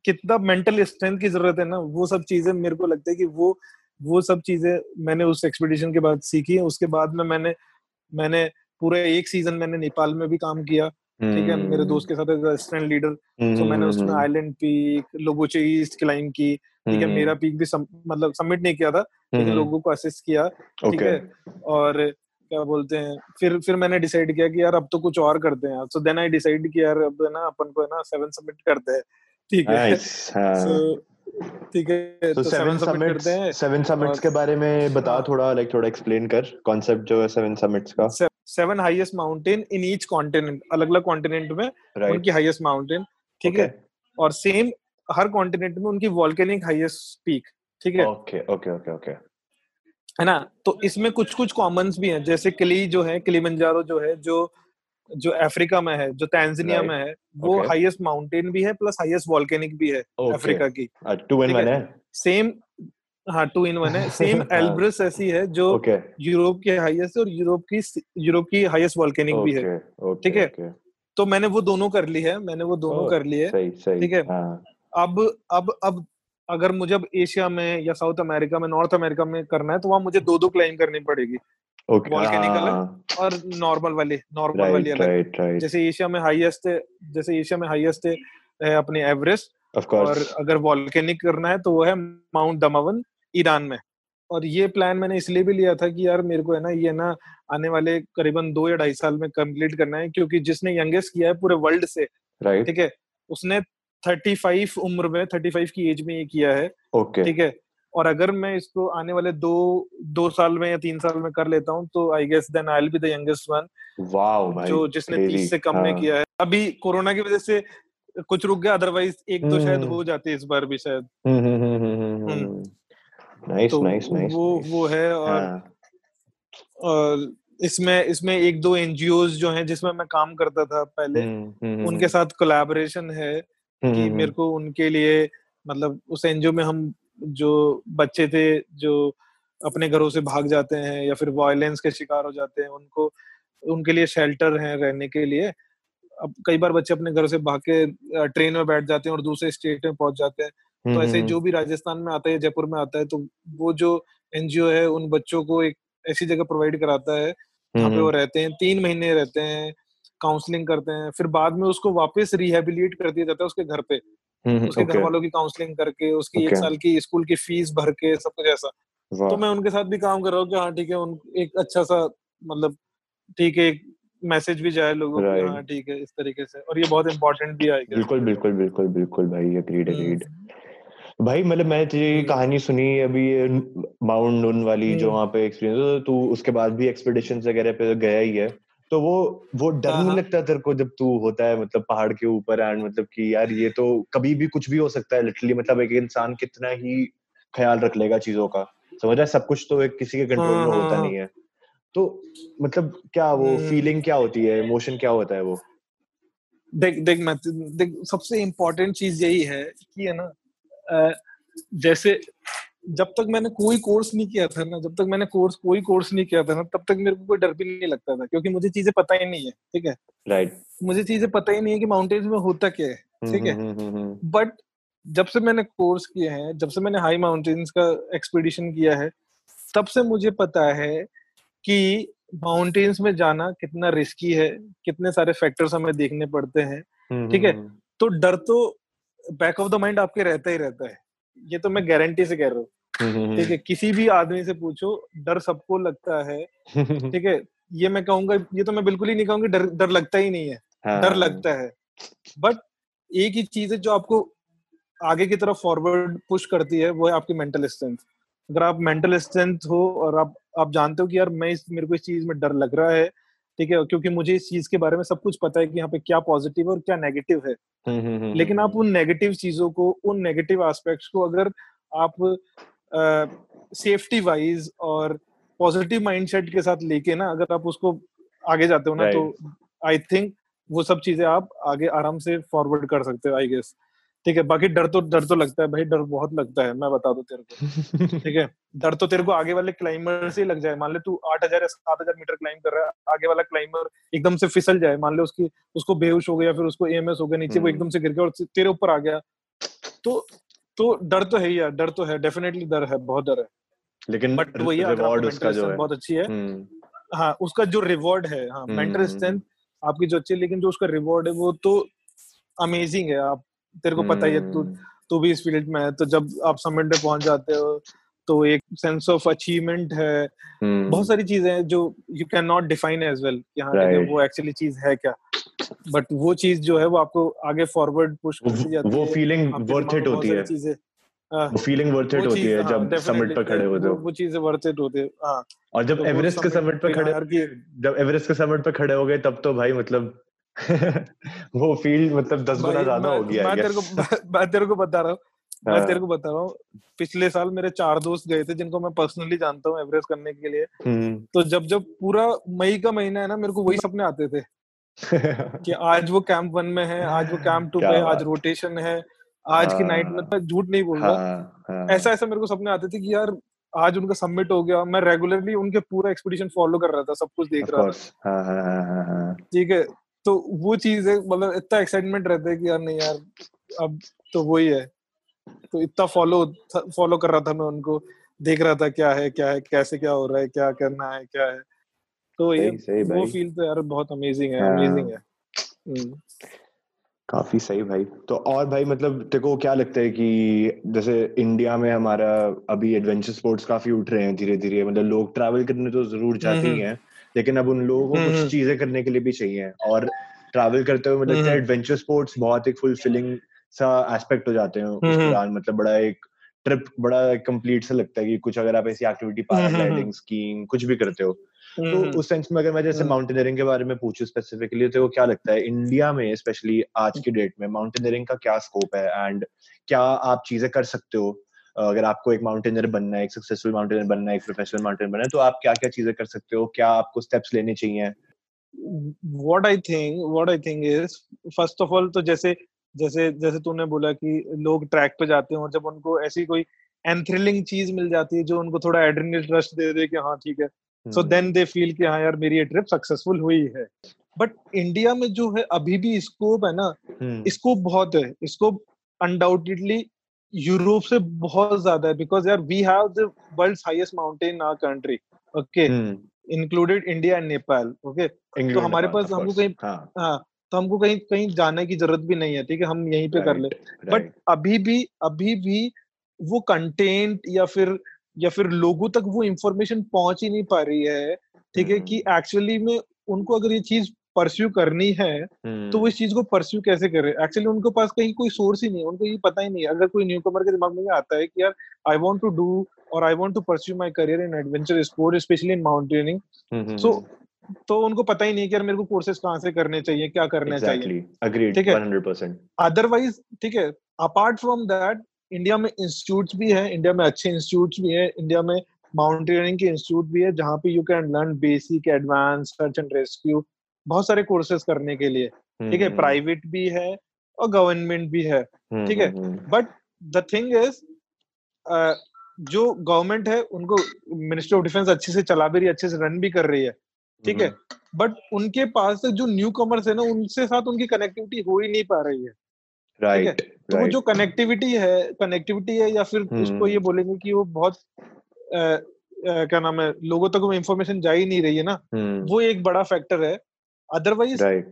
कितना मेंटल स्ट्रेंथ की ज़रूरत है ना वो सब चीज़ें मेरे को लगता है कि वो वो सब चीज़ें मैंने उस एक्सपीडिशन के बाद सीखी। उसके बाद में मैंने मैंने पूरे एक सीज़न मैंने नेपाल में भी काम किया ठीक है? मेरे दोस्त के साथ असिस्टेंट लीडर हम्म, तो मैंने उसमें हम्म, island peak Lobuche east climb की ठीक है? हम्म, मेरा पीक भी सम, मतलब सबमिट नहीं किया था लेकिन हम्म, लोगों को असिस्ट किया ठीक है? और क्या बोलते हैं फिर फिर मैंने डिसाइड किया कि यार अब तो कुछ और करते हैं। सो देन आई डिसाइड कि यार अब ना अपन को है ना सेवन सबमिट करते हैं। ठीक है। हाँ। सो ठीक है तो तो सेवन सबमिट करते हैं समिट्स सेवन समिट्स के बारे में बता। थोड़ा लाइक थोड़ा एक्सप्लेन कर कॉन्सेप्ट जो है सेवन समिट्स का। Seven highest mountain in each continent अलग अलग कॉन्टिनेंट में राइट उनकी हाईएस्ट माउंटेन ठीक है? और सेम हर कॉन्टिनेंट में उनकी वॉल्केनिक हाईएस्ट पीक ठीक है? ओके ओके ओके ओके है ना तो इसमें कुछ कुछ कॉमन्स भी हैं जैसे किली जो है किलीमंजारो जो है जो जो अफ्रीका में है जो तंजानिया Right. में है वो Okay. हाईएस्ट माउंटेन भी है प्लस हाईएस्ट वॉल्केनिक भी है अफ्रीका की टू इन वन है। है सेम हाँ टू इन वन है सेम [LAUGHS] हाँ। एल्ब्रस ऐसी है जो ओके यूरोप के हाईएस्ट और यूरोप की यूरोप की हाईएस्ट वॉल्केनिक भी है ठीक है? ओके तो मैंने वो दोनों कर ली है मैंने वो दोनों ओह, कर ली है ठीक है। हाँ अब अब अब अगर मुझे एशिया में या साउथ अमेरिका में नॉर्थ अमेरिका में करना है तो वहाँ मुझे दो दो क्लाइम करनी पड़ेगी। हाँ। और नॉर्मल वाली नॉर्मल वाली अलग। जैसे एशिया में हाईएस्ट जैसे एशिया में हाईएस्ट है, अपनी एवरेस्ट और अगर वॉल्केनिक करना है तो वो है माउंट दमावन ईरान में। और ये प्लान मैंने इसलिए भी लिया था कि यार मेरे को है ना ये ना आने वाले करीबन दो या ढाई साल में कंप्लीट करना है क्योंकि जिसने यंगेस्ट किया है पूरे वर्ल्ड से राइट ठीक है? उसने 35 उम्र में 35 की एज में ये किया है ओके ठीक है? और अगर मैं इसको आने वाले दो दो साल में या तीन साल में कर लेता हूँ तो I guess then I will be the youngest one wow भाई जो जिसने तीस से कम में हाँ। किया है। अभी कोरोना की वजह से कुछ रुक गया अदरवाइज़ एक दो शायद हम्म। हो जाते इस बार भी शायद। नाइस नाइस नाइस वो वो है और हाँ। और इसमें इसमें एक दो एनजीओ जो हैं जिसमें मैं काम करता था पहले हम्म, हम्म, उनके साथ कोलैबोरेशन है। कि हम्म, मेरे को उनके लिए मतलब उस एनजीओ में हम जो बच्चे थे जो अपने घरों से भाग जाते हैं या फिर वायलेंस के शिकार हो जाते हैं उनको उनके लिए शेल्टर है रहने के लिए। अब कई बार बच्चे अपने घरों से भाग के ट्रेन में बैठ जाते हैं और दूसरे स्टेट में पहुँच जाते हैं। हम्म, तो ऐसे हम्म, जो भी राजस्थान में आता है जयपुर में आता है तो वो जो एनजीओ है उन बच्चों को एक ऐसी जगह प्रोवाइड कराता है जहाँ पे वो हम्म, रहते हैं तीन महीने रहते हैं काउंसलिंग करते हैं फिर बाद में उसको वापस रिहेबिलिट कर दिया जाता है उसके घर पे। हम्म, उसके घर वालों की काउंसलिंग करके उसकी एक साल की स्कूल की फ़ीस भर के सब कुछ ऐसा। तो मैं उनके साथ भी काम कर रहा हूँ कि हाँ ठीक है उन एक अच्छा सा मतलब ठीक है एक मैसेज भी जाए लोगों को हाँ ठीक है इस तरीके से। और ये बहुत इम्पोर्टेंट भी आएगा बिल्कुल बिल्कुल बिल्कुल बिल्कुल भाई अग्रीड हम्म। अग्रीड भाई मतलब मैंने तुझे ये हम्म। कहानी सुनी अभी ये माउंट नून वाली जो हम्म। वहाँ पे एक्सपीरियंस तू उसके बाद भी एक्सपेडिशन वगैरह पे गया ही है? तो वो वो डर हाँ, नहीं हाँ। लगता तेरे को जब तू होता है मतलब पहाड़ के ऊपर एंड मतलब कि यार ये तो कभी भी कुछ भी हो सकता है लिटरली मतलब एक इंसान कितना ही ख्याल रख लेगा चीज़ों का समझ रहा है सब कुछ तो एक किसी के कंट्रोल हाँ, में होता। नहीं है तो मतलब क्या वो हम्म। फीलिंग क्या होती है इमोशन क्या होता है वो देख देख मैं देख सबसे इम्पोर्टेंट चीज़ यही है कि है ना जैसे जब तक मैंने कोई कोर्स नहीं किया था ना जब तक मैंने कोर्स कोई कोर्स नहीं किया था ना तब तक मेरे को कोई डर भी नहीं लगता था क्योंकि मुझे चीज़ें पता ही नहीं है ठीक है? राइट मुझे चीज़ें पता ही नहीं है कि माउंटेन्स में होता क्या है ठीक है? बट जब से मैंने कोर्स किए हैं जब से मैंने हाई माउंटेन्स का एक्सपीडिशन किया है तब से मुझे पता है कि माउंटेन्स में जाना कितना रिस्की है कितने सारे फैक्टर्स हमें देखने पड़ते हैं ठीक है? तो डर तो बैक ऑफ़ द माइंड आपके रहता ही रहता है ये तो मैं गारंटी से कह रहा हूँ। ठीक है किसी भी आदमी से पूछो डर सबको लगता है। ठीक है ये मैं कहूँगा ये तो मैं बिल्कुल ही नहीं कहूँगी डर डर लगता ही नहीं है हाँ। डर लगता है। बट एक ही चीज़ है जो आपको आगे की तरफ़ फॉरवर्ड पुश करती है वो है आपकी मेंटल स्ट्रेंथ। अगर आप मेंटल स्ट्रेंथ हो और आप आप जानते हो कि यार मैं इस मेरे को इस चीज़ में डर लग रहा है ठीक है क्योंकि मुझे इस चीज़ के बारे में सब कुछ पता है कि यहाँ पे क्या पॉजिटिव है और क्या नेगेटिव है। लेकिन आप उन नेगेटिव चीज़ों को उन नेगेटिव एस्पेक्ट्स को अगर आप सेफ्टी वाइज और पॉजिटिव माइंडसेट के साथ लेके ना अगर आप उसको आगे जाते हो ना तो आई थिंक वो सब चीज़ें आप आगे आराम से फॉरवर्ड कर सकते हो आई गेस ठीक है बाकी डर तो डर तो लगता है भाई डर बहुत लगता है मैं बता दू तेरे को। [LAUGHS] ठीक है डर तो तेरे को आगे वाले क्लाइंबर से ही लग जाए। मान ले तू आठ हज़ार या सात हज़ार मीटर क्लाइंब कर रहा है आगे वाला क्लाइंबर एकदम से फिसल जाए मान ले उसकी उसको बेहोश हो गया फिर उसको एएमएस हो गया नीचे वो एकदम से गिर गया और तेरे ऊपर आ गया तो तो डर तो है यार डर तो है डेफिनेटली डर है बहुत डर है। लेकिन बट वो ये रिवॉर्ड उसका जो है। बहुत अच्छी है हाँ उसका जो रिवॉर्ड है हाँ मेंटल स्ट्रेंथ आपकी जो अच्छी है लेकिन जो उसका रिवॉर्ड है वो तो अमेजिंग है। आप तेरे को पता ही है तू तू भी इस फ़ील्ड में है तो जब आप समिट पे पहुँच जाते हो तो एक सेंस ऑफ़ अचीवमेंट है। hmm. बहुत सारी चीज़ें हैं जो you can not define as well कि हाँ वो एक्चुअली चीज़ है क्या? बट वो चीज़ जो है वो आपको आगे फॉरवर्ड पुश करती जाती वो फीलिंग वर्थ इट होती है। फीलिंग वर्थ इट होती है जब समिट पर खड़े होते हो वो चीज़ें वर्थ इट होते है हाँ। और जब एवरेस्ट के समिट पर खड़े जब एवरेस्ट के समिट पर खड़े हो गए तब तो भाई मतलब [LAUGHS] वो फील मतलब दस गुना ज़्यादा हो गया मैं तेरे को मैं तेरे को बता रहा हूँ मैं हाँ। तेरे को बता रहा हूँ पिछले साल मेरे चार दोस्त गए थे जिनको मैं पर्सनली जानता हूँ एवरेस्ट करने के लिए। हम्म। तो जब जब पूरा मई का महीना है ना मेरे को वही सपने आते थे [LAUGHS] कि आज वो कैंप वन में है आज वो कैंप टू में आज रोटेशन है आज की नाइट में तो झूठ नहीं बोल रहा हाँ, हाँ। ऐसा ऐसा मेरे को सपने आते थे कि यार आज उनका सबमिट हो गया मैं रेगुलरली उनके पूरा एक्सपीडिशन फॉलो कर रहा था सब कुछ देख रहा था। ठीक है तो वो चीज़ है मतलब इतना एक्साइटमेंट रहता है कि यार नहीं यार अब तो वही है। तो इतना फॉलो फॉलो कर रहा था मैं उनको देख रहा था क्या है क्या है कैसे क्या हो रहा है क्या करना है क्या है। तो ये वो फील तो यार बहुत अमेजिंग है अमेजिंग हाँ। है। हम्म। काफ़ी सही भाई। तो और भाई मतलब को क्या लगता है कि जैसे इंडिया में हमारा अभी एडवेंचर स्पोर्ट्स काफ़ी उठ रहे हैं धीरे धीरे मतलब लोग ट्रैवल करने तो ज़रूर जाते ही हम्म, हम्म। हैं लेकिन अब उन लोगों को कुछ चीज़ें करने के लिए भी चाहिए। और ट्रैवल करते हुए मतलब एडवेंचर स्पोर्ट्स बहुत एक फुलफिलिंग सा एस्पेक्ट हो जाते हैं उस दौरान मतलब बड़ा एक ट्रिप बड़ा कंप्लीट सा लगता है कि कुछ अगर आप ऐसी एक्टिविटी पैराग्लाइडिंग स्कीइंग कुछ भी करते हो तो उस सेंस में अगर मैं जैसे माउंटेनियरिंग के बारे में पूछूँ स्पेसिफिकली तो क्या लगता है इंडिया में स्पेशली आज की डेट में माउंटेनियरिंग का क्या स्कोप है एंड क्या आप चीज़ें कर सकते हो? अगर आपको एक माउंटेनियर बनना है एक सक्सेसफुल माउंटेनियर बनना है एक प्रोफेशनल माउंटेनियर बनना है तो आप क्या क्या चीज़ें कर सकते हो? क्या आपको स्टेप्स लेने चाहिए? What I think what I think is first of all तो जैसे जैसे जैसे तूने बोला कि लोग ट्रैक पे जाते हैं और जब उनको ऐसी कोई एनथ्रिलिंग चीज़ मिल जाती है जो उनको थोड़ा एड्रेनल रश दे दे कि हाँ ठीक है। सो देन दे फील कि हाँ यार मेरी ये ट्रिप सक्सेसफुल हुई है। बट इंडिया में जो है अभी भी स्कोप है ना स्कोप हम्म। बहुत है। स्कोप अनडाउटेडली यूरोप से बहुत ज़्यादा है बिकॉज़ यार we have the world's highest mountain our country okay included India and Nepal okay तो हमारे पास हमको कहीं हाँ, हाँ तो हमको कहीं कहीं जाने की ज़रूरत भी नहीं है ठीक है? हम यहीं पे right, कर ले बट अभी भी अभी भी वो कंटेंट या फिर या फिर लोगों तक वो इंफॉर्मेशन पहुँच ही नहीं पा रही है ठीक है? hmm. कि एक्चुअली में उनको अगर ये चीज़ परस्यू करनी है hmm. तो वो इस चीज़ को परस्यू कैसे करे? एक्चुअली उनके पास कहीं कोई सोर्स ही नहीं है उनको ये पता ही नहीं है। अगर कोई न्यू कमर के दिमाग में आता है कि यार आई वॉन्ट टू डू और I want to pursue my career in adventure sport specially in mountaining so तो उनको पता ही नहीं कि यार मेरे को कोर्सेज कहाँ से करने चाहिए क्या करने exactly. चाहिए ठीक है? 100% अदरवाइज़ ठीक है अपार्ट फ्रॉम दैट इंडिया में इंस्टीट्यूट भी है इंडिया में अच्छे इंस्टीट्यूट भी है इंडिया में माउंटेनियरिंग के इंस्टीट्यूट भी है जहाँ पे you can learn basic advance search and rescue बहुत सारे कोर्सेज करने के लिए। ठीक है प्राइवेट भी है और गवर्नमेंट भी है। ठीक है? बट द थिंग इज़ जो गवर्नमेंट है उनको मिनिस्ट्री ऑफ़ डिफेंस अच्छे से चला भी रही है अच्छे से रन भी कर रही है। ठीक है? बट उनके पास जो न्यू कमर्स है ना उनसे साथ उनकी कनेक्टिविटी हो ही नहीं पा रही है। राइट right, तो वो जो कनेक्टिविटी है कनेक्टिविटी है या फिर उसको ये बोलेंगे कि वो बहुत आ, आ, क्या नाम है लोगों तक वो इन्फॉर्मेशन जा ही नहीं रही है ना वो एक बड़ा फैक्टर है। Otherwise right.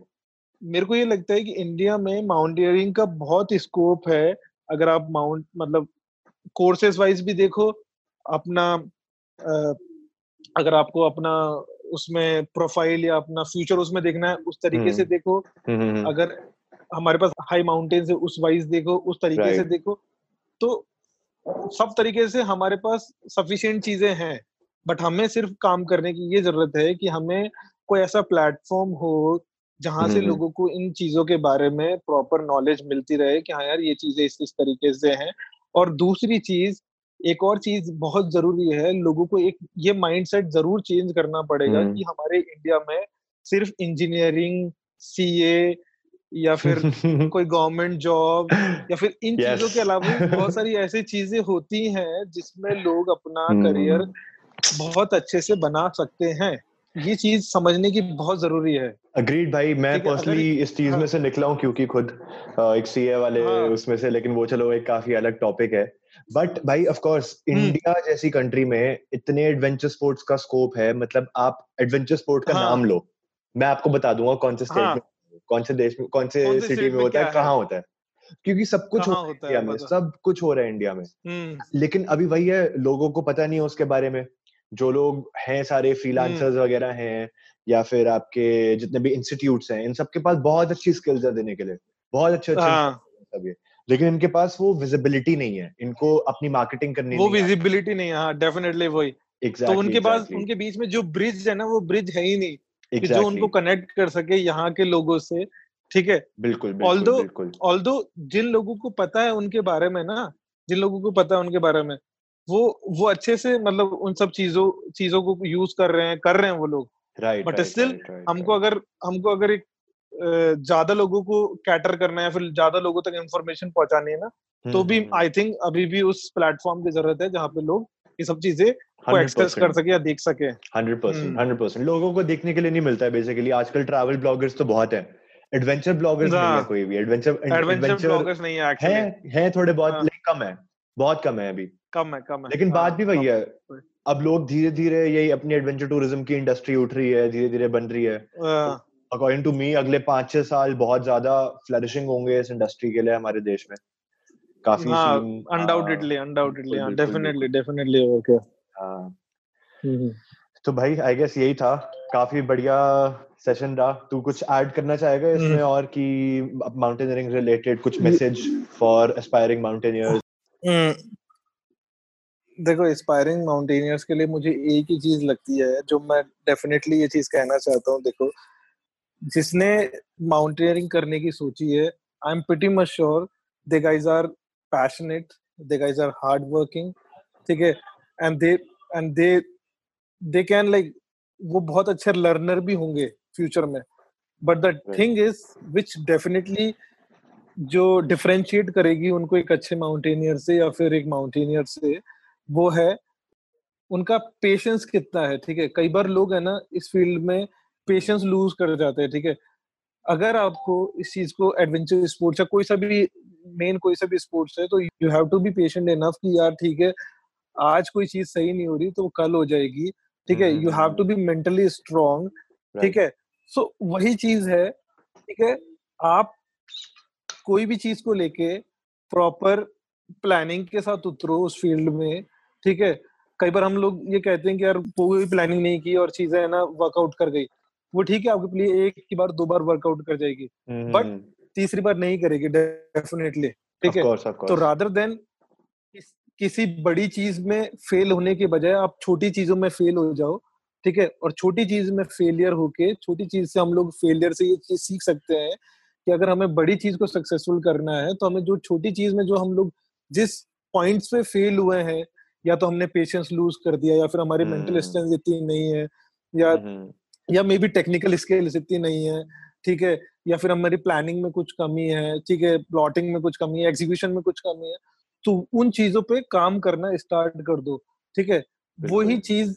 मेरे को ये लगता है कि इंडिया में माउंटेनियरिंग का बहुत स्कोप है। अगर आप माउंट मतलब कोर्सेज वाइज भी देखो अपना अगर आपको अपना उसमें प्रोफ़ाइल या अपना फ्यूचर उसमें देखना है उस तरीके से देखो। अगर हमारे पास हाई माउंटेन है उस वाइज देखो उस तरीके से देखो तो सब तरीके से हमारे पास सफिशियंट चीज़ें हैं। बट हमें सिर्फ़ काम करने की ये ज़रूरत है कि हमें कोई ऐसा प्लेटफॉर्म हो जहाँ से लोगों को इन चीज़ों के बारे में प्रॉपर नॉलेज मिलती रहे कि हाँ यार ये चीज़ें इस इस तरीके से हैं। और दूसरी चीज़ एक और चीज़ बहुत ज़रूरी है लोगों को एक ये माइंडसेट ज़रूर चेंज करना पड़ेगा कि हमारे इंडिया में सिर्फ़ इंजीनियरिंग सीए या फिर [LAUGHS] कोई गवर्नमेंट जॉब या फिर इन yes. चीज़ों के अलावा बहुत सारी ऐसी चीज़ें होती हैं जिसमें लोग अपना करियर बहुत अच्छे से बना सकते हैं। ये चीज़ समझने की बहुत ज़रूरी है। अग्रीड भाई मैं पर्सनली इस चीज़ हाँ, में से निकला हूँ क्योंकि खुद एक सीए वाले हाँ, उसमें से लेकिन वो चलो एक काफ़ी अलग टॉपिक है। बट भाई ऑफ़ कोर्स इंडिया जैसी कंट्री में इतने एडवेंचर स्पोर्ट्स का स्कोप है मतलब आप एडवेंचर स्पोर्ट का हाँ, नाम लो। मैं आपको बता दूँगा कौन से स्टेट हाँ, में कौन से देश में कौन से सिटी में होता है कहाँ होता है। क्योंकि सब कुछ हो रहा है इंडिया में सब कुछ हो रहा है इंडिया में। हम्म। लेकिन अभी वही है लोगों को पता नहीं है उसके बारे में। जो लोग हैं सारे फ्रीलांसर्स हम्म। वगैरह हैं या फिर आपके जितने भी इंस्टीट्यूट्स हैं इन सबके पास बहुत अच्छी स्किल्स है देने के लिए बहुत अच्छे अच्छे हाँ। सब ये लेकिन इनके पास वो विजिबिलिटी नहीं है इनको अपनी मार्केटिंग करनी वो विजिबिलिटी नहीं है हाँ डेफिनेटली वही exactly, तो उनके exactly. पास उनके बीच में जो ब्रिज है ना वो ब्रिज है ही नहीं exactly. जो उनको कनेक्ट कर सके यहाँ के लोगों से ठीक है बिल्कुल ऑल्दो ऑल्दो जिन लोगों को पता है उनके बारे में ना जिन लोगों को पता है उनके बारे में वो वो अच्छे से मतलब उन सब चीज़ों चीज़ों को यूज़ कर रहे हैं कर रहे हैं वो लोग। राइट बट स्टिल हमको अगर हमको अगर एक ज़्यादा लोगों को कैटर करना है फिर ज़्यादा लोगों तक इन्फॉर्मेशन पहुंचानी है ना तो हम्म, भी आई हम्म, थिंक हम्म। अभी भी उस प्लेटफॉर्म की ज़रूरत है जहाँ पे लोग ये सब चीज़ें को एक्सेस कर सके या देख सके। Hundred percent hundred percent. लोगों को देखने के लिए नहीं मिलता है बेसिकली आजकल ट्रैवल ब्लॉगर्स तो बहुत है। एडवेंचर ब्लॉगर्स नहीं है हाँ। कोई भी। एडवेंचर एडवेंचर ब्लॉगर्स नहीं है एक्चुअली है थोड़े बहुत हाँ। कम है। बहुत कम है अभी। कम है कम है। लेकिन हाँ, बात भी वही है। अब लोग धीरे धीरे यही अपनी एडवेंचर टूरिज़्म की इंडस्ट्री उठ रही है धीरे धीरे बन रही है। अकॉर्डिंग टू मी अगले पाँच छह साल बहुत ज़्यादा फ्लरिशिंग होंगे इस इंडस्ट्री के लिए हमारे देश में। काफ़ी अनडाउटेडली अनडाउटेडली डेफिनेटली डेफिनेटली और क्या तो भाई आई गेस यही था। काफ़ी बढ़िया सेशन रहा। तू कुछ ऐड करना चाहेगा इसमें हम्म। और कि माउंटेनियरिंग रिलेटेड कुछ मैसेज फॉर एस्पायरिंग माउंटेनियर्स देखो इंस्पायरिंग माउंटेनियर्स के लिए मुझे एक ही चीज़ लगती है जो मैं डेफिनेटली ये चीज़ कहना चाहता हूँ देखो। जिसने माउंटेनियरिंग करने की सोची है I am pretty much sure they guys are passionate they guys are hard working ठीक है? And they and they they can like वो बहुत अच्छे लर्नर भी होंगे फ्यूचर में। But the thing is which definitely जो डिफ्रेंशिएट करेगी उनको एक अच्छे माउंटेनियर से या फिर एक माउंटेनियर से वो है उनका पेशेंस कितना है ठीक है? कई बार लोग है ना इस फ़ील्ड में पेशेंस लूज कर जाते हैं ठीक है? अगर आपको इस चीज़ को एडवेंचर स्पोर्ट्स या कोई सा भी मेन कोई सा भी स्पोर्ट्स है तो you have to be patient enough कि यार ठीक है आज कोई चीज़ सही नहीं हो रही तो कल हो जाएगी ठीक है? You have to be mentally strong ठीक है? सो वही चीज़ है ठीक है? आप कोई भी चीज़ को लेके प्रॉपर प्लानिंग के साथ उतरो उस फ़ील्ड में ठीक है? कई बार हम लोग ये कहते हैं कि यार कोई प्लानिंग नहीं की और चीज़ें है ना वर्कआउट कर गई। वो ठीक है आपके लिए एक की बार दो बार वर्कआउट कर जाएगी। बट हम्म। तीसरी बार नहीं करेगी डेफिनेटली ठीक है? तो रादर देन किसी बड़ी चीज़ में फेल होने के बजाय आप छोटी चीज़ों में फेल हो जाओ ठीक है? और छोटी चीज़ में फेलियर होके छोटी चीज़ से हम लोग फेलियर से ये चीज़ सीख सकते हैं कि अगर हमें बड़ी चीज़ को सक्सेसफुल करना है तो हमें जो छोटी चीज़ में जो हम लोग जिस पॉइंट्स पे फेल हुए हैं या तो हमने पेशेंस लूज कर दिया या फिर हमारी मेंटल स्ट्रेंथ इतनी नहीं है या या मे बी टेक्निकल स्किल्स इतनी नहीं है ठीक है या फिर हमारी प्लानिंग में कुछ कमी है ठीक है प्लॉटिंग में कुछ कमी है एग्जीक्यूशन में कुछ कमी है तो उन चीज़ों पे काम करना स्टार्ट कर दो ठीक है। वही चीज़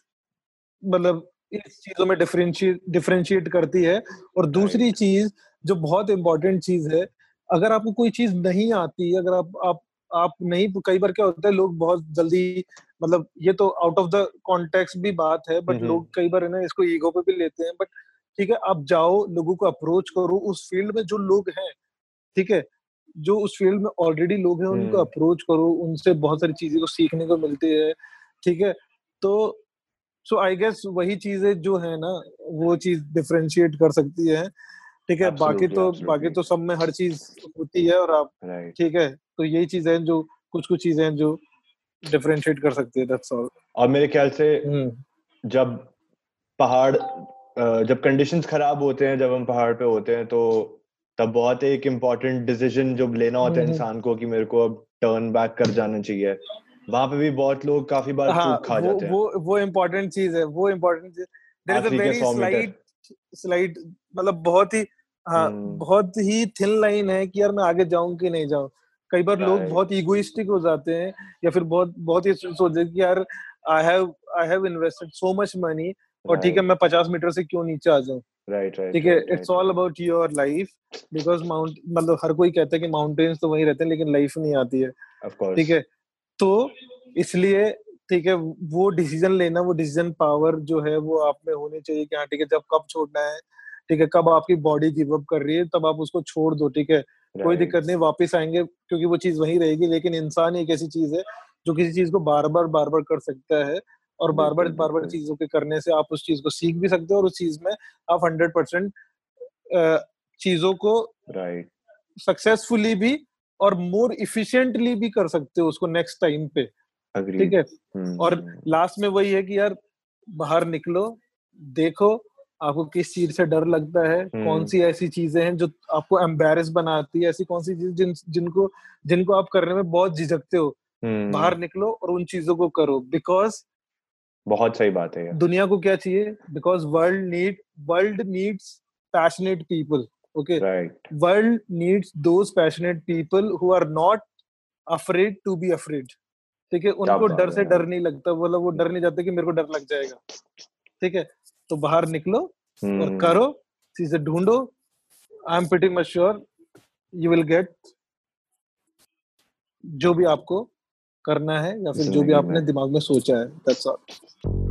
मतलब इस चीज़ों में डिफरेंशिएट डिफरेंशिएट करती है और दूसरी चीज़ जो बहुत इंपॉर्टेंट चीज़ है अगर आपको कोई चीज़ नहीं आती अगर आप आप आप नहीं कई बार क्या होता है लोग बहुत जल्दी मतलब ये तो आउट ऑफ़ द कॉन्टेक्स्ट भी बात है बट लोग कई बार है ना इसको ईगो पे भी लेते हैं बट ठीक है आप जाओ लोगों को अप्रोच करो उस फ़ील्ड में जो लोग हैं ठीक है जो उस फ़ील्ड में ऑलरेडी लोग हैं उनको अप्रोच करो उनसे बहुत सारी चीज़ें को सीखने को मिलती है ठीक है तो सो आई गेस वही चीज़ें जो है ना वो चीज़ डिफ्रेंशिएट कर सकती है ठीक है बाकी तो बाकी तो सब में हर चीज़ होती है और आप ठीक है तो यही चीज़ है जो कुछ कुछ चीज़ें हैं जो डिफरेंशिएट कर सकती है दैट्स ऑल और मेरे ख्याल से हम्म। जब पहाड़ जब कंडीशंस खराब होते हैं जब हम पहाड़ पे होते हैं तो तब बहुत एक इम्पोर्टेंट डिसीज़न जो लेना होता है हम्म। इंसान को कि मेरे को अब टर्न बैक कर जाना चाहिए वहाँ पे भी बहुत लोग काफ़ी बार हाँ, खा वो, जाते हैं वो वो इम्पोर्टेंट चीज़ है वो important there is a very slight slight मतलब बहुत ही हाँ hmm. बहुत ही थिन लाइन है कि यार मैं आगे जाऊँ कि नहीं जाऊँ कई बार लोग बहुत इगोइस्टिक हो जाते हैं या फिर बहुत बहुत ही सोचते हैं कि यार I have I have invested so much money और ठीक है मैं पचास मीटर से क्यों नीचे आ जाऊँ? राइट राइट ठीक है it's all about your life because mount मतलब हर कोई कहता है कि माउंटेन्स तो वहीं रहते हैं लेकिन लाइफ नहीं आती है। ठीक है तो इसलिए ठीक है वो डिसीज़न लेना वो डिसीज़न पावर जो है वो आप में होनी चाहिए कि हाँ ठीक है जब कब छोड़ना है ठीक है कब आपकी बॉडी गिव अप कर रही है तब आप उसको छोड़ दो ठीक है। कोई दिक्कत नहीं वापस आएँगे क्योंकि वो चीज़ वही रहेगी लेकिन इंसान एक ऐसी चीज़ है जो किसी चीज़ को बार बार बार बार कर सकता है और बार बार बार बार चीज़ों के करने से आप उस चीज़ को सीख भी सकते हो और उस चीज़ में आप हंड्रेड परसेंट चीज़ों को राइट सक्सेसफुली भी और मोर इफिशियंटली भी कर सकते हो उसको नेक्स्ट टाइम पे ठीक है? हम्म, और लास्ट हम्म। में वही है कि यार बाहर निकलो देखो आपको किस चीज़ से डर लगता है? कौन हम्म। सी ऐसी चीज़ें हैं जो आपको एम्बेरस बनाती है? ऐसी कौन सी चीज़ जिन जिनको जिनको आप करने में बहुत झिझकते हो? बाहर निकलो और उन चीज़ों को करो। बिकॉज़ बहुत सही बात है दुनिया को क्या चाहिए? Because world need world needs passionate people okay world needs those passionate people who are not afraid to be afraid ठीक है? उनको डर से डर नहीं लगता। बोला वो डर नहीं जाते कि मेरे को डर लग जाएगा ठीक है? तो बाहर निकलो और हम्म। करो चीज़ें ढूंढो। I am pretty much sure you will get जो भी आपको करना है या फिर जो भी आपने दिमाग में सोचा है दैट्स ऑल